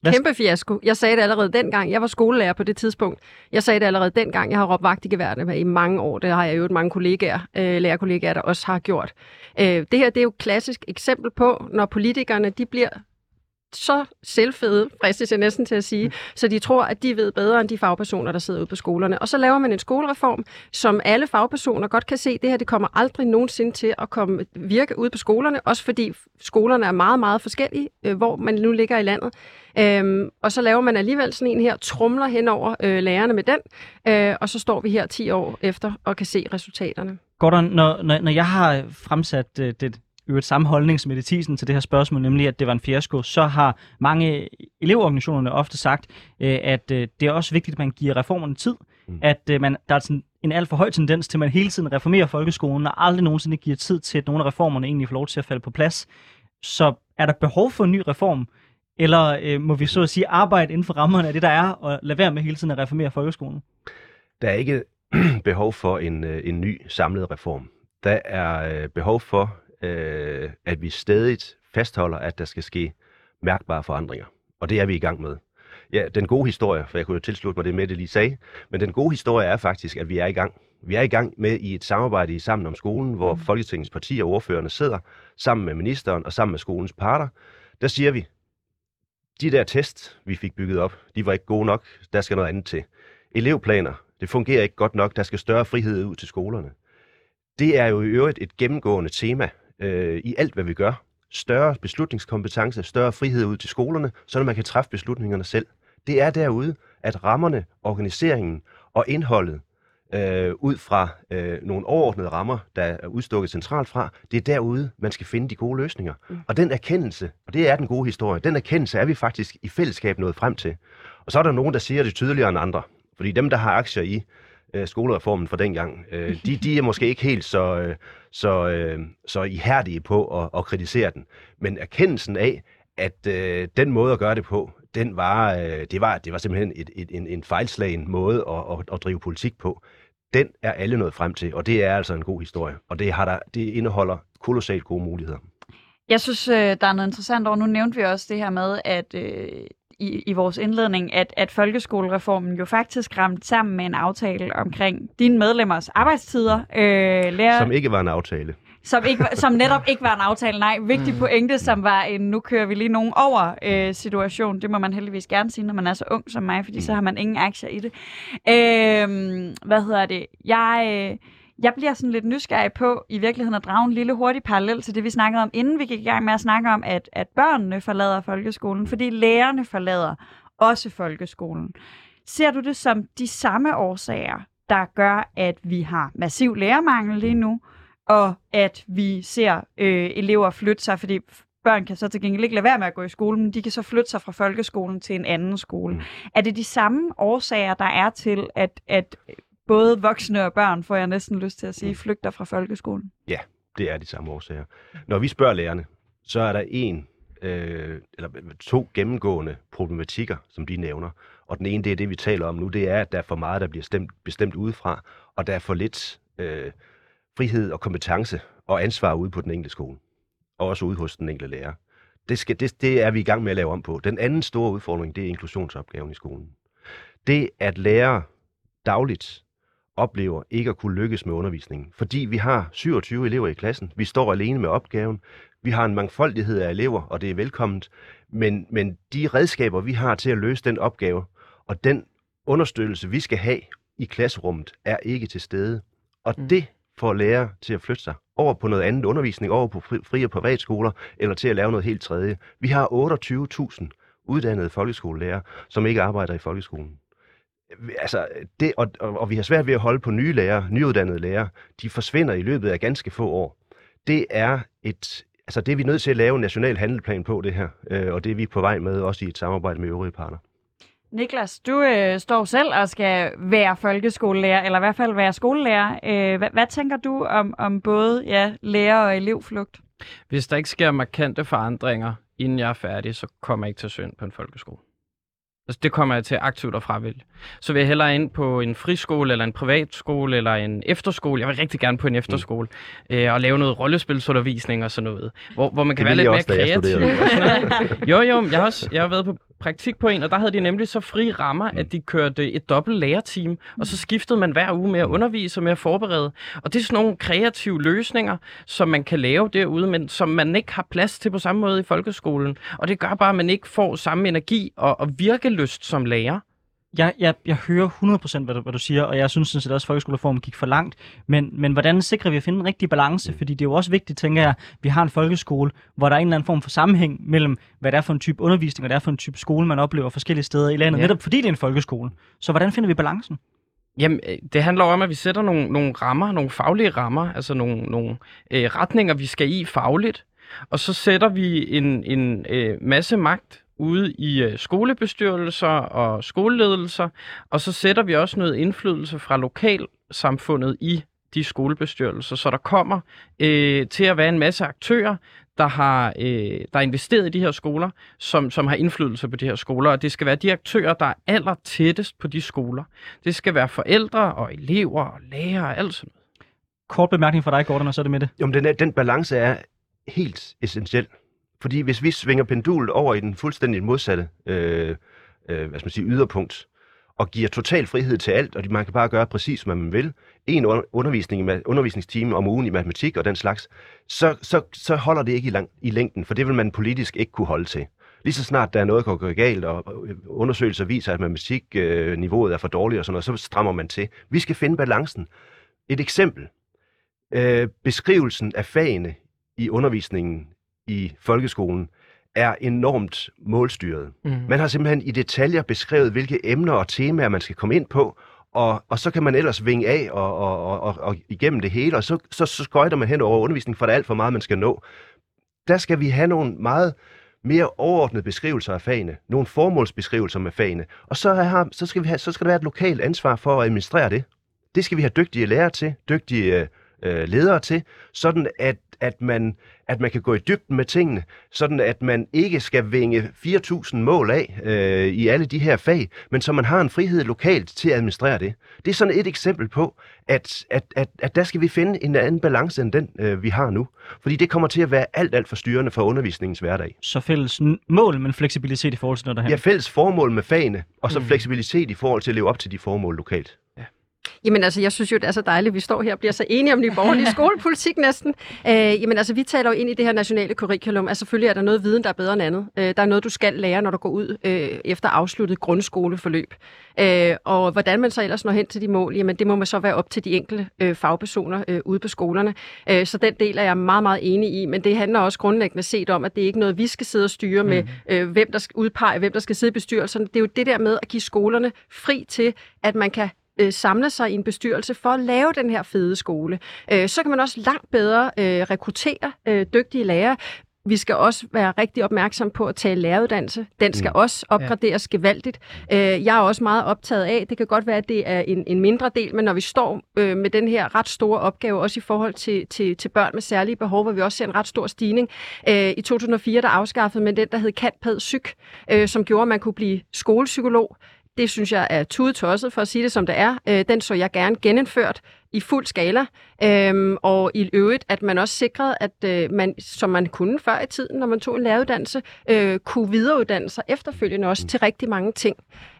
Hvad- Kæmpe fiasko. Jeg sagde det allerede dengang. Jeg var skolelærer på det tidspunkt. Jeg sagde det allerede dengang. Jeg har råbt vagt i geværene i mange år. Det har jeg jo mange kollegaer, øh, lærerkollegaer, der også har gjort. Øh, det her det er jo et klassisk eksempel på, når politikerne de bliver så selvfede, fristes jeg næsten til at sige, så de tror, at de ved bedre end de fagpersoner, der sidder ude på skolerne. Og så laver man en skolereform, som alle fagpersoner godt kan se, det her det kommer aldrig nogensinde til at komme virke ude på skolerne, også fordi skolerne er meget, meget forskellige, øh, hvor man nu ligger i landet. Øhm, og så laver man alligevel sådan en her, trumler hen over øh, lærerne med den, øh, og så står vi her 10 år efter og kan se resultaterne. Gordon, når, når, når jeg har fremsat øh, det øvrigt samme holdning som Mette Thiesen til det her spørgsmål, nemlig at det var en fiasko, så har mange elevorganisationerne ofte sagt, øh, at øh, det er også vigtigt, at man giver reformerne tid. Mm. At øh, man, der er sådan en alt for høj tendens til, at man hele tiden reformerer folkeskolen, og aldrig nogensinde giver tid til, at nogle af reformerne egentlig får lov til at falde på plads. Så er der behov for en ny reform, eller øh, må vi så at sige arbejde inden for rammerne af det, der er, og lade være med hele tiden at reformere folkeskolen? Der er ikke behov for en, en ny samlet reform. Der er behov for, øh, at vi stadig fastholder, at der skal ske mærkbare forandringer. Og det er vi i gang med. Ja, den gode historie, for jeg kunne jo tilslutte mig det med, det lige sagde, men den gode historie er faktisk, at vi er i gang. Vi er i gang med i et samarbejde i Sammen om skolen, hvor Folketingets partier og ordførerne sidder sammen med ministeren og sammen med skolens parter. Der siger vi, de der test, vi fik bygget op, de var ikke gode nok. Der skal noget andet til. Elevplaner, det fungerer ikke godt nok. Der skal større frihed ud til skolerne. Det er jo i øvrigt et gennemgående tema øh, i alt, hvad vi gør. Større beslutningskompetence, større frihed ud til skolerne, så man kan træffe beslutningerne selv. Det er derude, at rammerne, organiseringen og indholdet øh, ud fra øh, nogle overordnede rammer, der er udstukket centralt fra, det er derude, man skal finde de gode løsninger. Mm. Og den erkendelse, og det er den gode historie, den erkendelse er vi faktisk i fællesskab nået frem til. Og så er der nogen, der siger det tydeligere end andre. Fordi dem, der har aktier i øh, skolereformen fra dengang, øh, de, de er måske ikke helt så, øh, så, øh, så ihærdige på at, at kritisere den. Men erkendelsen af, at øh, den måde at gøre det på, den var, øh, det, var, det var simpelthen et, et, en, en fejlslagen måde at, at, at drive politik på. Den er alle nået frem til, og det er altså en god historie. Og det, har der, det indeholder kolossalt gode muligheder. Jeg synes, øh, der er noget interessant over. Nu nævnte vi også det her med, at øh, i, i vores indledning, at, at folkeskolereformen jo faktisk ramte sammen med en aftale omkring dine medlemmers arbejdstider. Øh, lærer, Som ikke var en aftale. som, ikke, som netop ikke var en aftale. Nej, vigtig pointe, som var en nu kører vi lige nogen over øh, situation. Det må man heldigvis gerne sige, når man er så ung som mig, fordi så har man ingen aktier i det. Øh, hvad hedder det? Jeg... Øh, jeg bliver sådan lidt nysgerrig på i virkeligheden at drage en lille hurtig parallel til det, vi snakkede om, inden vi gik i gang med at snakke om, at, at børnene forlader folkeskolen, fordi lærerne forlader også folkeskolen. Ser du det som de samme årsager, der gør, at vi har massiv lærermangel lige nu, og at vi ser øh, elever flytte sig, fordi børn kan så til gengæld ikke lade være med at gå i skole, men de kan så flytte sig fra folkeskolen til en anden skole. Mm. Er det de samme årsager, der er til, at, at både voksne og børn, får jeg næsten lyst til at sige, flygter fra folkeskolen? Det er de samme årsager. Når vi spørger lærerne, så er der en øh, eller to gennemgående problematikker, som de nævner. Og den ene, det er det, vi taler om nu, det er, at der er for meget, der bliver stemt, bestemt udefra, og der er for lidt øh, frihed og kompetence og ansvar ude på den enkelte skole. Og også ude hos den enkelte lærer. Det, skal, det, det er vi i gang med at lave om på. Den anden store udfordring, det er inklusionsopgaven i skolen. Det, at lærere dagligt oplever ikke at kunne lykkes med undervisningen. Fordi vi har 27 elever i klassen. Vi står alene med opgaven. Vi har en mangfoldighed af elever, og det er velkomment. Men, men de redskaber, vi har til at løse den opgave, og den understøttelse, vi skal have i klasserummet, er ikke til stede. Og Mm. det får lærere til at flytte sig over på noget andet undervisning, over på fri, fri- og privatskoler, eller til at lave noget helt tredje. Vi har 28.000 uddannede folkeskolelærer, som ikke arbejder i folkeskolen altså, det, og, og, og vi har svært ved at holde på nye lærere, nyuddannede lærere. De forsvinder i løbet af ganske få år. Det er et, altså det er vi nødt til at lave en national handelplan på det her, øh, og det er vi på vej med, også i et samarbejde med øvrige parter. Niklas, du øh, står selv og skal være folkeskolelærer, eller i hvert fald være skolelærer. Øh, hvad, hvad tænker du om, om både ja, lærer- og elevflugt? Hvis der ikke sker markante forandringer, inden jeg er færdig, så kommer jeg ikke til at søge på en folkeskole. Altså, det kommer jeg til aktivt at fravælge. Så vil jeg hellere ind på en friskole, eller en privatskole, eller en efterskole. Jeg vil rigtig gerne på en efterskole. Mm. Øh, og lave noget rollespilsundervisning og sådan noget. Hvor, hvor man kan Det være lidt mere kreativ. jo, jo, jeg har, også, jeg har været på praktik på en, og der havde de nemlig så fri rammer, at de kørte et dobbelt lærerteam, og så skiftede man hver uge med at undervise og med at forberede. Og det er sådan nogle kreative løsninger, som man kan lave derude, men som man ikke har plads til på samme måde i folkeskolen. Og det gør bare, at man ikke får samme energi og, og virkelyst som lærer. Jeg, jeg, jeg hører 100% hvad du, hvad du siger, og jeg synes sådan set også, at folkeskolereformen gik for langt. Men, men hvordan sikrer vi at finde en rigtig balance? Fordi det er jo også vigtigt, tænker jeg, at vi har en folkeskole, hvor der er en eller anden form for sammenhæng mellem, hvad det er for en type undervisning, og hvad det er for en type skole, man oplever forskellige steder i landet, Ja. netop fordi det er en folkeskole. Så hvordan finder vi balancen? Jamen, øh, det handler om, at vi sætter nogle, nogle rammer, nogle faglige rammer, altså nogle, nogle øh, retninger, vi skal i fagligt. Og så sætter vi en, en øh, masse magt ude i øh, skolebestyrelser og skoleledelser, og så sætter vi også noget indflydelse fra lokalsamfundet i de skolebestyrelser, så der kommer øh, til at være en masse aktører, der har øh, der er investeret i de her skoler, som, som har indflydelse på de her skoler, og det skal være de aktører, der er aller tættest på de skoler. Det skal være forældre og elever og lærere og alt sådan noget. Kort bemærkning fra dig, Gordon, og så er det med det. Jo, men den, den balance er helt essentiel. Fordi hvis vi svinger pendulet over i den fuldstændig modsatte øh, øh, hvad skal man sige, yderpunkt, og giver total frihed til alt, og man kan bare gøre præcis, hvad man vil, en undervisning undervisningstime om ugen i matematik og den slags, så, så, så holder det ikke i, lang, i længden, for det vil man politisk ikke kunne holde til. Lige så snart der er noget, der går galt, og øh, undersøgelser viser, at matematikniveauet øh, er for dårligt og sådan noget, så strammer man til. Vi skal finde balancen. Et eksempel. Øh, beskrivelsen af fagene i undervisningen i folkeskolen er enormt målstyret. Mm. Man har simpelthen i detaljer beskrevet, hvilke emner og temaer man skal komme ind på, og, og så kan man ellers vinge af og, og, og, og, og igennem det hele, og så, så, så skøjter man hen over undervisningen, for der er alt for meget, man skal nå. Der skal vi have nogle meget mere overordnede beskrivelser af fagene, nogle formålsbeskrivelser med fagene, og så, har, så, skal vi have, så skal der være et lokalt ansvar for at administrere det. Det skal vi have dygtige lærere til, dygtige øh, ledere til, sådan at, at, man, at man kan gå i dybden med tingene, sådan at man ikke skal vinge 4.000 mål af øh, i alle de her fag, men så man har en frihed lokalt til at administrere det. Det er sådan et eksempel på, at, at, at, at der skal vi finde en anden balance end den, øh, vi har nu. Fordi det kommer til at være alt, alt for styrende for undervisningens hverdag. Så fælles mål, men fleksibilitet i forhold til noget der Vi her. har fælles formål med fagene, og så Mm. fleksibilitet i forhold til at leve op til de formål lokalt. Jamen altså, jeg synes jo, det er så dejligt, at vi står her og bliver så enige om nye borgerlige skolepolitik næsten. Øh, jamen altså, vi taler jo ind i det her nationale curriculum. Altså selvfølgelig er der noget viden, der er bedre end andet. Øh, der er noget, du skal lære, når du går ud øh, efter afsluttet grundskoleforløb. Øh, og hvordan man så ellers når hen til de mål, jamen det må man så være op til de enkelte øh, fagpersoner øh, ude på skolerne. Øh, så den del er jeg meget, meget enig i, men det handler også grundlæggende set om, at det er ikke noget, vi skal sidde og styre med, øh, hvem der skal udpege, hvem der skal sidde i bestyrelserne. Det er jo det der med at give skolerne fri til, at man kan øh, samle sig i en bestyrelse for at lave den her fede skole. Øh, så kan man også langt bedre øh, rekruttere øh, dygtige lærere. Vi skal også være rigtig opmærksom på at tage læreruddannelse. Den skal mm. også opgraderes ja. gevaldigt. Øh, jeg er også meget optaget af, det kan godt være, at det er en, en mindre del, men når vi står øh, med den her ret store opgave, også i forhold til, til, til børn med særlige behov, hvor vi også ser en ret stor stigning. Øh, I 2004 der afskaffede man den, der hed CAT-PAD Psyk, øh, som gjorde, at man kunne blive skolepsykolog. Det synes jeg er tudetosset, for at sige det som det er. Øh, den så jeg gerne genindført i fuld skala. Øhm, og i øvrigt, at man også sikrede, at øh, man, som man kunne før i tiden, når man tog en læreruddannelse, øh, kunne videreuddanne sig efterfølgende også til rigtig mange ting.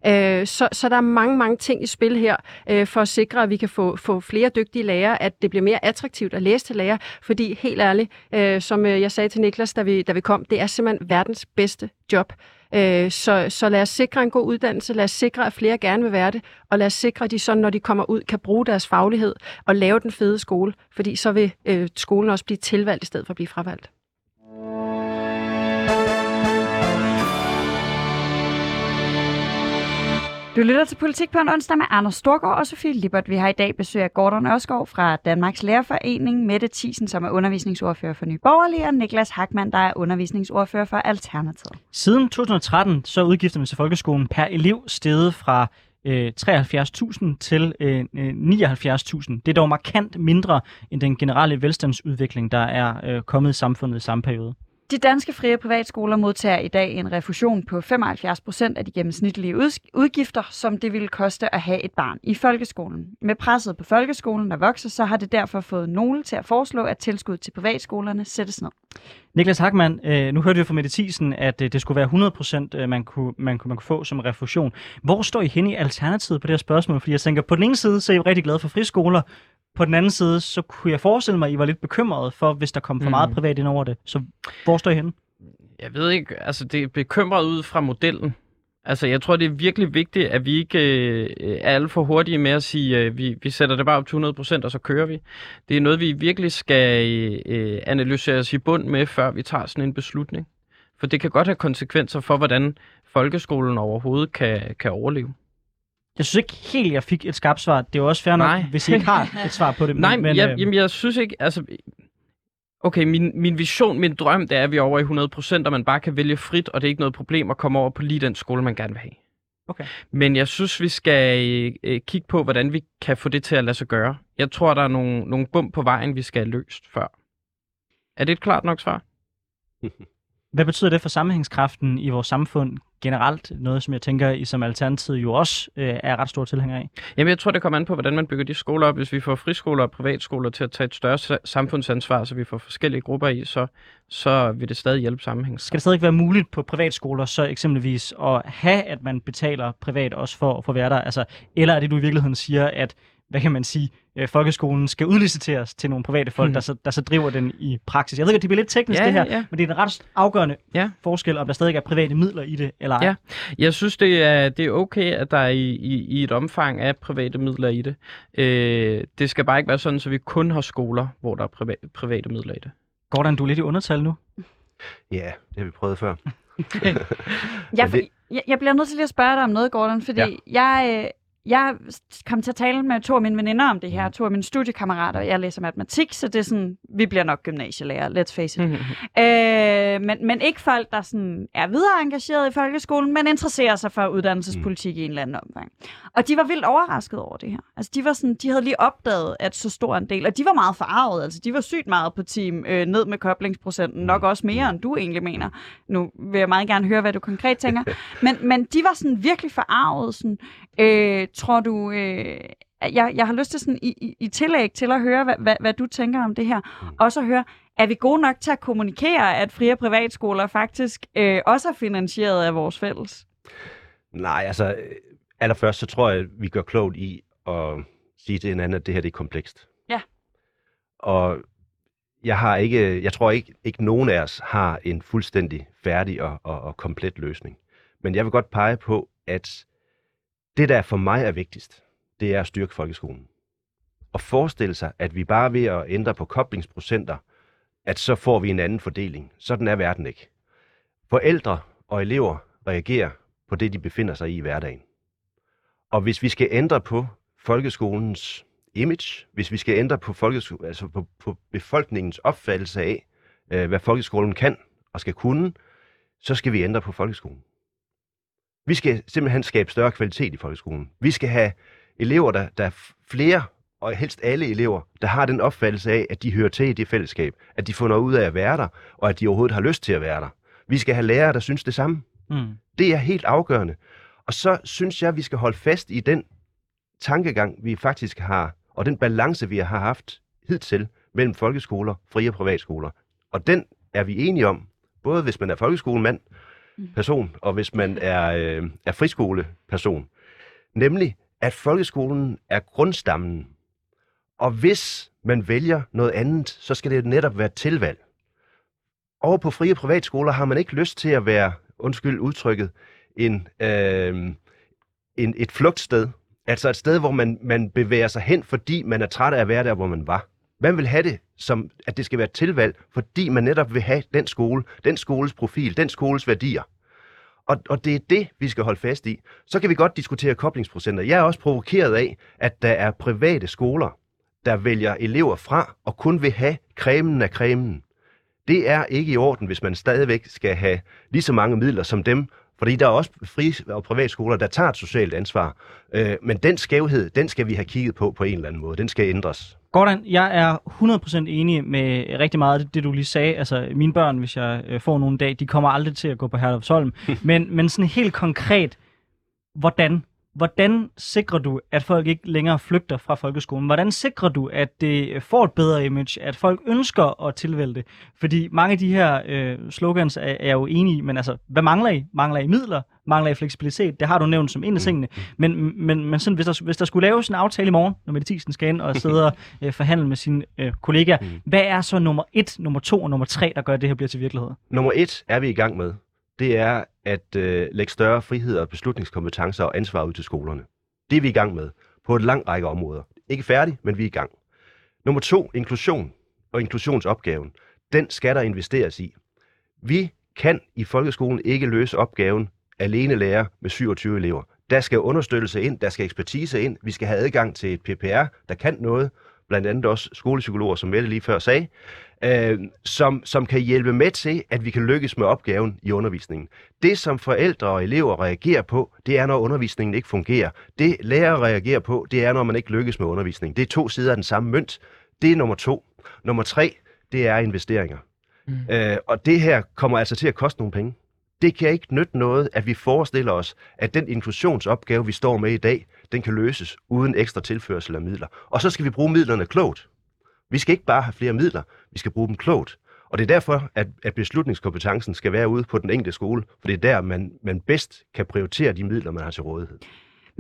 Øh, så, så der er mange, mange ting i spil her, øh, for at sikre, at vi kan få, få flere dygtige lærere, at det bliver mere attraktivt at læse til lærer, fordi helt ærligt, øh, som øh, jeg sagde til Niklas, da vi, da vi kom, det er simpelthen verdens bedste job. Øh, så, så lad os sikre en god uddannelse, lad os sikre, at flere gerne vil være det, og lad os sikre, at de så, når de kommer ud, kan bruge deres faglighed og lave den fede skole, fordi så vil øh, skolen også blive tilvalgt i stedet for at blive fravalgt. Du lytter til Politik på en onsdag med Anders Storgård og Sofie Lippert. Vi har i dag besøg af Gordon Ørskov fra Danmarks Lærerforening, Mette Thiesen, som er undervisningsordfører for Nye Borgerlige, og Niklas Hackmann, der er undervisningsordfører for Alternativet. Siden 2013 så er udgifterne til folkeskolen per elev steget fra øh, 73.000 til øh, øh 79.000. Det er dog markant mindre end den generelle velstandsudvikling, der er øh, kommet i samfundet i samme periode. De danske frie privatskoler modtager i dag en refusion på 75 procent af de gennemsnitlige udgifter, som det ville koste at have et barn i folkeskolen. Med presset på folkeskolen, der vokser, så har det derfor fået nogle til at foreslå, at tilskud til privatskolerne sættes ned. Niklas Hackmann, øh, nu hørte vi fra Mette Thiesen, at øh, det skulle være 100 procent, øh, man, kunne, man, kunne, man kunne få som refusion. Hvor står I hen i alternativet på det her spørgsmål? Fordi jeg tænker, på den ene side, så er I rigtig glade for friskoler. På den anden side, så kunne jeg forestille mig, at I var lidt bekymrede for, hvis der kom for Mm. meget privat ind over det. Så hvor står I henne? Jeg ved ikke, altså det er bekymret ud fra modellen. Altså jeg tror, det er virkelig vigtigt, at vi ikke øh, er alt for hurtige med at sige, øh, vi, vi sætter det bare op til 100%, og så kører vi. Det er noget, vi virkelig skal øh, analysere os i bund med, før vi tager sådan en beslutning. For det kan godt have konsekvenser for, hvordan folkeskolen overhovedet kan, kan overleve. Jeg synes ikke helt, jeg fik et skarpt svar. Det er jo også fair nok, Nej. hvis I ikke har et svar på det. Nej, men, jeg, øh, jamen, jeg synes ikke, altså... Okay, min, min vision, min drøm, det er, at vi er over i 100%, og man bare kan vælge frit, og det er ikke noget problem at komme over på lige den skole, man gerne vil have. Okay. Men jeg synes, vi skal øh, øh, kigge på, hvordan vi kan få det til at lade sig gøre. Jeg tror, der er nogle, nogle bump på vejen, vi skal have løst før. Er det et klart nok svar? Hvad betyder det for sammenhængskraften i vores samfund generelt? Noget, som jeg tænker, I som alternativ jo også øh, er ret stor tilhænger af. Jamen, jeg tror, det kommer an på, hvordan man bygger de skoler op. Hvis vi får friskoler og privatskoler til at tage et større sa- samfundsansvar, så vi får forskellige grupper i, så, så vil det stadig hjælpe sammenhæng. Skal det stadig være muligt på privatskoler så eksempelvis at have, at man betaler privat også for, at være der? Altså, eller er det, du i virkeligheden siger, at hvad kan man sige, øh, folkeskolen skal udliciteres til nogle private folk, Mhm. der, så, der så driver den i praksis. Jeg ved godt, det bliver lidt teknisk Ja, det her, ja, ja. men det er en ret afgørende Ja. forskel, om der stadig er private midler i det, eller ej. Ja. Jeg synes, det er, det er okay, at der er i, i, i et omfang af private midler i det. Øh, det skal bare ikke være sådan, så vi kun har skoler, hvor der er priva- private midler i det. Gordon, du er lidt i undertal nu. Ja, det har vi prøvet før. Jeg, Men det- jeg, jeg bliver nødt til lige at spørge dig om noget, Gordon, fordi ja. jeg, øh, jeg kom til at tale med to af mine veninder om det her, to af mine studiekammerater. Jeg læser matematik, så det er sådan, vi bliver nok gymnasielærer, let's face it. Øh, men, men ikke folk, der sådan er videre engageret i folkeskolen, men interesserer sig for uddannelsespolitik mm. i en eller anden omfang. Og de var vildt overrasket over det her. Altså, de, var sådan, de havde lige opdaget, at så stor en del, og de var meget forarvet. Altså, de var sygt meget på team øh, ned med koblingsprocenten, nok også mere, end du egentlig mener. Nu vil jeg meget gerne høre, hvad du konkret tænker. Men, men de var sådan virkelig forarvet. Sådan, øh, tror du... Øh, jeg, jeg har lyst til sådan i, i, i tillæg til at høre, hvad, hvad, hvad du tænker om det her. Også at høre, er vi gode nok til at kommunikere, at fri- og privatskoler faktisk øh, også er finansieret af vores fælles? Nej, altså øh, allerførst så tror jeg, at vi gør klogt i at sige til hinanden, at det her det er komplekst. Ja. Og jeg har ikke, jeg tror ikke, ikke nogen af os har en fuldstændig færdig og, og, og komplet løsning. Men jeg vil godt pege på, at det, der for mig er vigtigst, det er at styrke folkeskolen. Og forestille sig, at vi bare ved at ændre på koblingsprocenter, at så får vi en anden fordeling. Sådan er verden ikke. Forældre og elever reagerer på det, de befinder sig i i hverdagen. Og hvis vi skal ændre på folkeskolens image, hvis vi skal ændre på, folkesko- altså på, på befolkningens opfattelse af, øh, hvad folkeskolen kan og skal kunne, så skal vi ændre på folkeskolen. Vi skal simpelthen skabe større kvalitet i folkeskolen. Vi skal have elever, der, der er flere, og helst alle elever, der har den opfattelse af, at de hører til i det fællesskab, at de får noget ud af at være der, og at de overhovedet har lyst til at være der. Vi skal have lærere, der synes det samme. Mm. Det er helt afgørende. Og så synes jeg, vi skal holde fast i den tankegang, vi faktisk har, og den balance, vi har haft hidtil mellem folkeskoler, fri- og privatskoler. Og den er vi enige om, både hvis man er folkeskolemand, Mm. person, og hvis man er, øh, er friskoleperson. Nemlig, at folkeskolen er grundstammen. Og hvis man vælger noget andet, så skal det netop være tilvalg. Over på frie privatskoler har man ikke lyst til at være, undskyld udtrykket, en, øh, en, et flugtsted. Altså et sted, hvor man, man bevæger sig hen, fordi man er træt af at være der, hvor man var. Man vil have det som, at det skal være et tilvalg, fordi man netop vil have den skole, den skoles profil, den skoles værdier. Og, og det er det, vi skal holde fast i. Så kan vi godt diskutere koblingsprocenter. Jeg er også provokeret af, at der er private skoler, der vælger elever fra og kun vil have cremen af cremen. Det er ikke i orden, hvis man stadigvæk skal have lige så mange midler som dem, fordi der er også fri- og privatskoler, der tager et socialt ansvar. Øh, men den skævhed, den skal vi have kigget på på en eller anden måde. Den skal ændres. Gordon, jeg er 100% enig med rigtig meget af det, du lige sagde. Altså, mine børn, hvis jeg øh, får nogle dag, de kommer aldrig til at gå på Herlufsholm. men, men sådan helt konkret, hvordan? Hvordan sikrer du, at folk ikke længere flygter fra folkeskolen? Hvordan sikrer du, at det får et bedre image, at folk ønsker at tilvælge det? Fordi mange af de her øh, slogans er, er jeg jo enige i, men altså, hvad mangler I? Mangler I midler? Mangler I fleksibilitet? Det har du nævnt som en af tingene. Men, men, men sådan, hvis, der, hvis der skulle laves en aftale i morgen, når Mette Thiesen skal ind og sidde og øh, forhandle med sine øh, kollegaer, hvad er så nummer et, nummer to og nummer tre, der gør, at det her bliver til virkelighed? Nummer et er vi i gang med. Det er at øh, lægge større frihed og beslutningskompetencer og ansvar ud til skolerne. Det er vi i gang med på et lang række områder. Ikke færdig, men vi er i gang. Nummer to, inklusion og inklusionsopgaven. Den skal der investeres i. Vi kan i folkeskolen ikke løse opgaven alene lærer med 27 elever. Der skal understøttelse ind, der skal ekspertise ind, vi skal have adgang til et PPR, der kan noget, blandt andet også skolepsykologer, som Mette lige før sagde, øh, som, som kan hjælpe med til, at vi kan lykkes med opgaven i undervisningen. Det, som forældre og elever reagerer på, det er, når undervisningen ikke fungerer. Det, lærere reagerer på, det er, når man ikke lykkes med undervisningen. Det er to sider af den samme mønt. Det er nummer to. Nummer tre, det er investeringer. Mm. Øh, og det her kommer altså til at koste nogle penge. Det kan ikke nytte noget, at vi forestiller os, at den inklusionsopgave, vi står med i dag, den kan løses uden ekstra tilførsel af midler. Og så skal vi bruge midlerne klogt. Vi skal ikke bare have flere midler, vi skal bruge dem klogt. Og det er derfor, at, at beslutningskompetencen skal være ude på den enkelte skole, for det er der, man, man bedst kan prioritere de midler, man har til rådighed.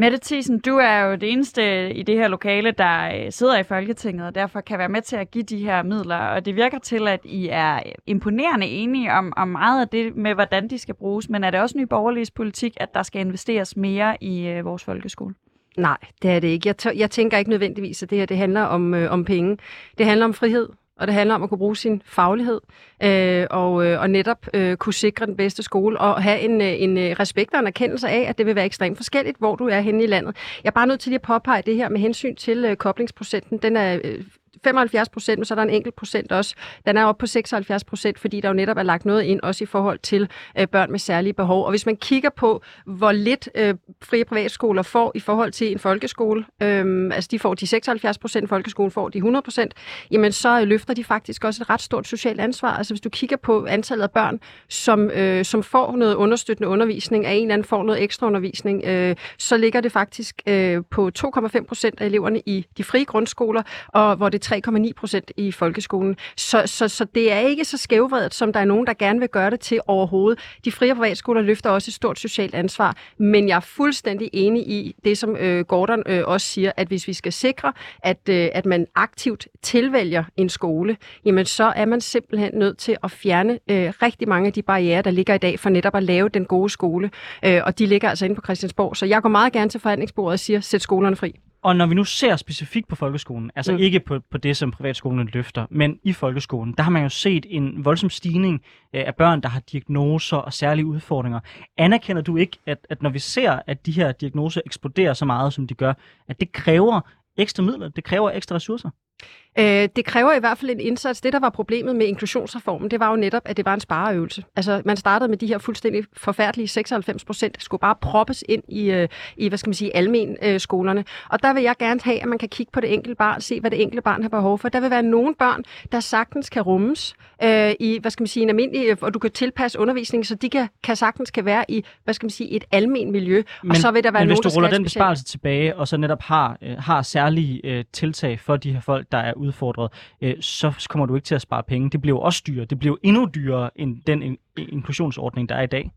Mette Thiesen, du er jo det eneste i det her lokale, der øh, sidder i Folketinget, og derfor kan være med til at give de her midler. Og det virker til, at I er øh, imponerende enige om, om meget af det med, hvordan de skal bruges. Men er det også ny borgerligs politik, at der skal investeres mere i øh, vores folkeskole? Nej, det er det ikke. Jeg, jeg tænker ikke nødvendigvis, at det her det handler om, øh, om penge. Det handler om frihed, og det handler om at kunne bruge sin faglighed øh, og, øh, og netop øh, kunne sikre den bedste skole og have en, øh, en øh, respekt og en erkendelse af, at det vil være ekstremt forskelligt, hvor du er henne i landet. Jeg er bare nødt til lige at påpege det her med hensyn til øh, koblingsprocenten. Den er øh, 75 procent, men så er der en enkelt procent også. Den er oppe på 76 procent, fordi der jo netop er lagt noget ind, også i forhold til øh, børn med særlige behov. Og hvis man kigger på, hvor lidt øh, frie privatskoler får i forhold til en folkeskole, øh, altså de får de 76 procent, folkeskolen får de 100 procent, jamen så øh, løfter de faktisk også et ret stort socialt ansvar. Altså hvis du kigger på antallet af børn, som, øh, som får noget understøttende undervisning, af en eller anden får noget ekstra undervisning, øh, så ligger det faktisk øh, på 2,5 procent af eleverne i de frie grundskoler, og hvor det 3,9 procent i folkeskolen. Så, så, så det er ikke så skævvredet, som der er nogen, der gerne vil gøre det til overhovedet. De frie og privatskoler løfter også et stort socialt ansvar, men jeg er fuldstændig enig i det, som øh, Gordon øh, også siger, at hvis vi skal sikre, at, øh, at man aktivt tilvælger en skole, jamen så er man simpelthen nødt til at fjerne øh, rigtig mange af de barriere, der ligger i dag for netop at lave den gode skole. Øh, og de ligger altså inde på Christiansborg. Så jeg går meget gerne til forhandlingsbordet og siger, sæt skolerne fri. Og når vi nu ser specifikt på folkeskolen, altså mm. ikke på, på det, som privatskolerne løfter, men i folkeskolen, der har man jo set en voldsom stigning øh, af børn, der har diagnoser og særlige udfordringer. Anerkender du ikke, at, at når vi ser, at de her diagnoser eksploderer så meget, som de gør, at det kræver ekstra midler, det kræver ekstra ressourcer? Øh, det kræver i hvert fald en indsats. Det, der var problemet med inklusionsreformen, det var jo netop, at det var en spareøvelse. Altså, man startede med de her fuldstændig forfærdelige 96 procent, skulle bare proppes ind i, øh, i hvad skal man sige, almen øh, skolerne. Og der vil jeg gerne have, at man kan kigge på det enkelte barn, se, hvad det enkelte barn har behov for. Der vil være nogle børn, der sagtens kan rummes øh, i, hvad skal man sige, en almindelig, og du kan tilpasse undervisningen, så de kan, kan sagtens kan være i, hvad skal man sige, et almen miljø. Men, og så vil der være men nogen, hvis du ruller den besparelse tilbage, og så netop har, øh, har særlige øh, tiltag for de her folk, der er udfordret, øh, så kommer du ikke til at spare penge. Det bliver også dyrere. Det bliver endnu dyrere end den in- inklusionsordning, der er i dag.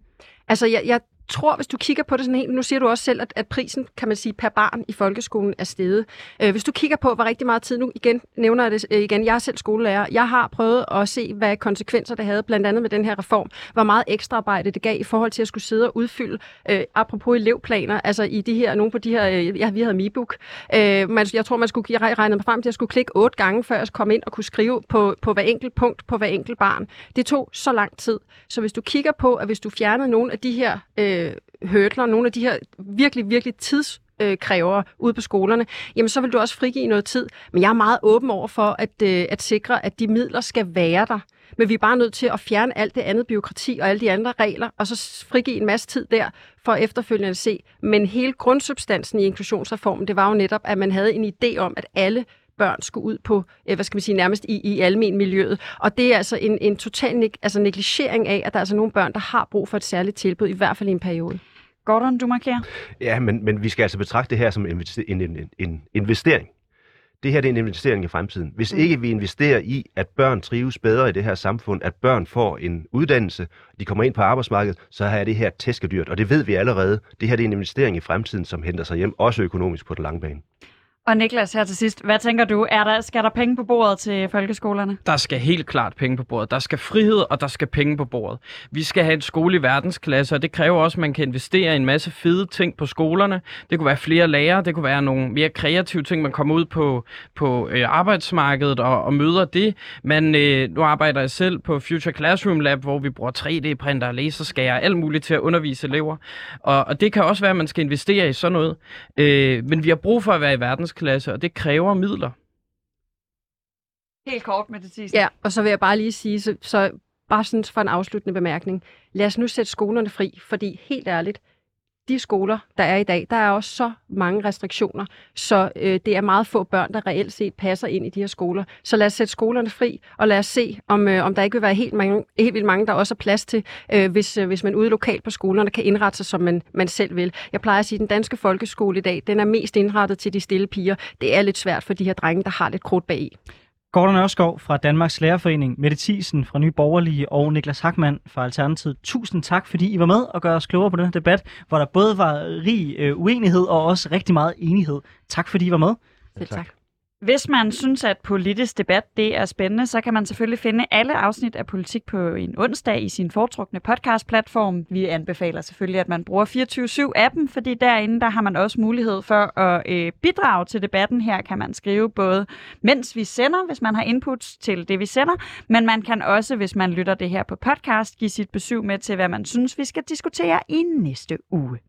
Altså, jeg, jeg tror, hvis du kigger på det sådan helt, nu siger du også selv, at, at prisen, kan man sige, per barn i folkeskolen er steget. Øh, hvis du kigger på, hvor rigtig meget tid, nu igen nævner jeg det øh, igen, jeg er selv skolelærer, jeg har prøvet at se, hvad konsekvenser det havde, blandt andet med den her reform, hvor meget ekstra arbejde det gav i forhold til at skulle sidde og udfylde, øh, apropos elevplaner, altså i de her, nogle på de her, øh, ja, vi havde MiBook, øh, man, jeg tror, man skulle regne mig frem til, at jeg skulle klikke otte gange, før jeg komme ind og kunne skrive på, på hver enkelt punkt, på hver enkelt barn. Det tog så lang tid. Så hvis du kigger på, at hvis du fjernede nogle af de her øh, Øh, hurdler, nogle af de her virkelig, virkelig tids øh, kræver ude på skolerne, jamen så vil du også frigive noget tid. Men jeg er meget åben over for at, øh, at sikre, at de midler skal være der. Men vi er bare nødt til at fjerne alt det andet byråkrati og alle de andre regler, og så frigive en masse tid der for efterfølgende at se. Men hele grundsubstansen i inklusionsreformen, det var jo netop, at man havde en idé om, at alle børn skulle ud på, øh, hvad skal man sige, nærmest i, i almen miljøet. Og det er altså en, en total neg- altså negligering af, at der er altså nogle børn, der har brug for et særligt tilbud, i hvert fald i en periode. Gordon, du markerer. Ja, men, men vi skal altså betragte det her som en, en, en, en investering. Det her det er en investering i fremtiden. Hvis Mm. ikke vi investerer i, at børn trives bedre i det her samfund, at børn får en uddannelse, de kommer ind på arbejdsmarkedet, så er det her tæskedyrt. Og det ved vi allerede. Det her det er en investering i fremtiden, som henter sig hjem, også økonomisk på den lange bane. Og Niklas, her til sidst, hvad tænker du? Er der, skal der penge på bordet til folkeskolerne? Der skal helt klart penge på bordet. Der skal frihed, og der skal penge på bordet. Vi skal have en skole i verdensklasse, og det kræver også, at man kan investere i en masse fede ting på skolerne. Det kunne være flere lærere, det kunne være nogle mere kreative ting, man kommer ud på, på øh, arbejdsmarkedet og, og møder det. Man, øh, nu arbejder jeg selv på Future Classroom Lab, hvor vi bruger 3D-printer, laserskærer, alt muligt til at undervise elever. Og, og det kan også være, at man skal investere i sådan noget. Øh, men vi har brug for at være i verdensklasse, og det kræver midler. Helt kort med det sidste. Ja, og så vil jeg bare lige sige, så, så bare sådan for en afsluttende bemærkning. Lad os nu sætte skolerne fri, fordi helt ærligt, de skoler, der er i dag, der er også så mange restriktioner, så øh, det er meget få børn, der reelt set passer ind i de her skoler. Så lad os sætte skolerne fri, og lad os se, om, øh, om der ikke vil være helt, mange, helt vildt mange, der også er plads til, øh, hvis, øh, hvis man ude lokalt på skolerne kan indrette sig, som man, man selv vil. Jeg plejer at sige, at den danske folkeskole i dag, den er mest indrettet til de stille piger. Det er lidt svært for de her drenge, der har lidt krudt bag i. Gordon Ørskov fra Danmarks Lærerforening, Mette Thiesen fra Nye Borgerlige og Niklas Hackmann fra Alternativet. Tusind tak, fordi I var med og gør os klogere på den her debat, hvor der både var rig øh, uenighed og også rigtig meget enighed. Tak, fordi I var med. Selv tak. Hvis man synes, at politisk debat det er spændende, så kan man selvfølgelig finde alle afsnit af Politik på en onsdag i sin foretrukne podcastplatform. Vi anbefaler selvfølgelig, at man bruger 24-7-appen, fordi derinde der har man også mulighed for at øh, bidrage til debatten. Her kan man skrive både, mens vi sender, hvis man har inputs til det, vi sender, men man kan også, hvis man lytter det her på podcast, give sit besøg med til, hvad man synes, vi skal diskutere i næste uge.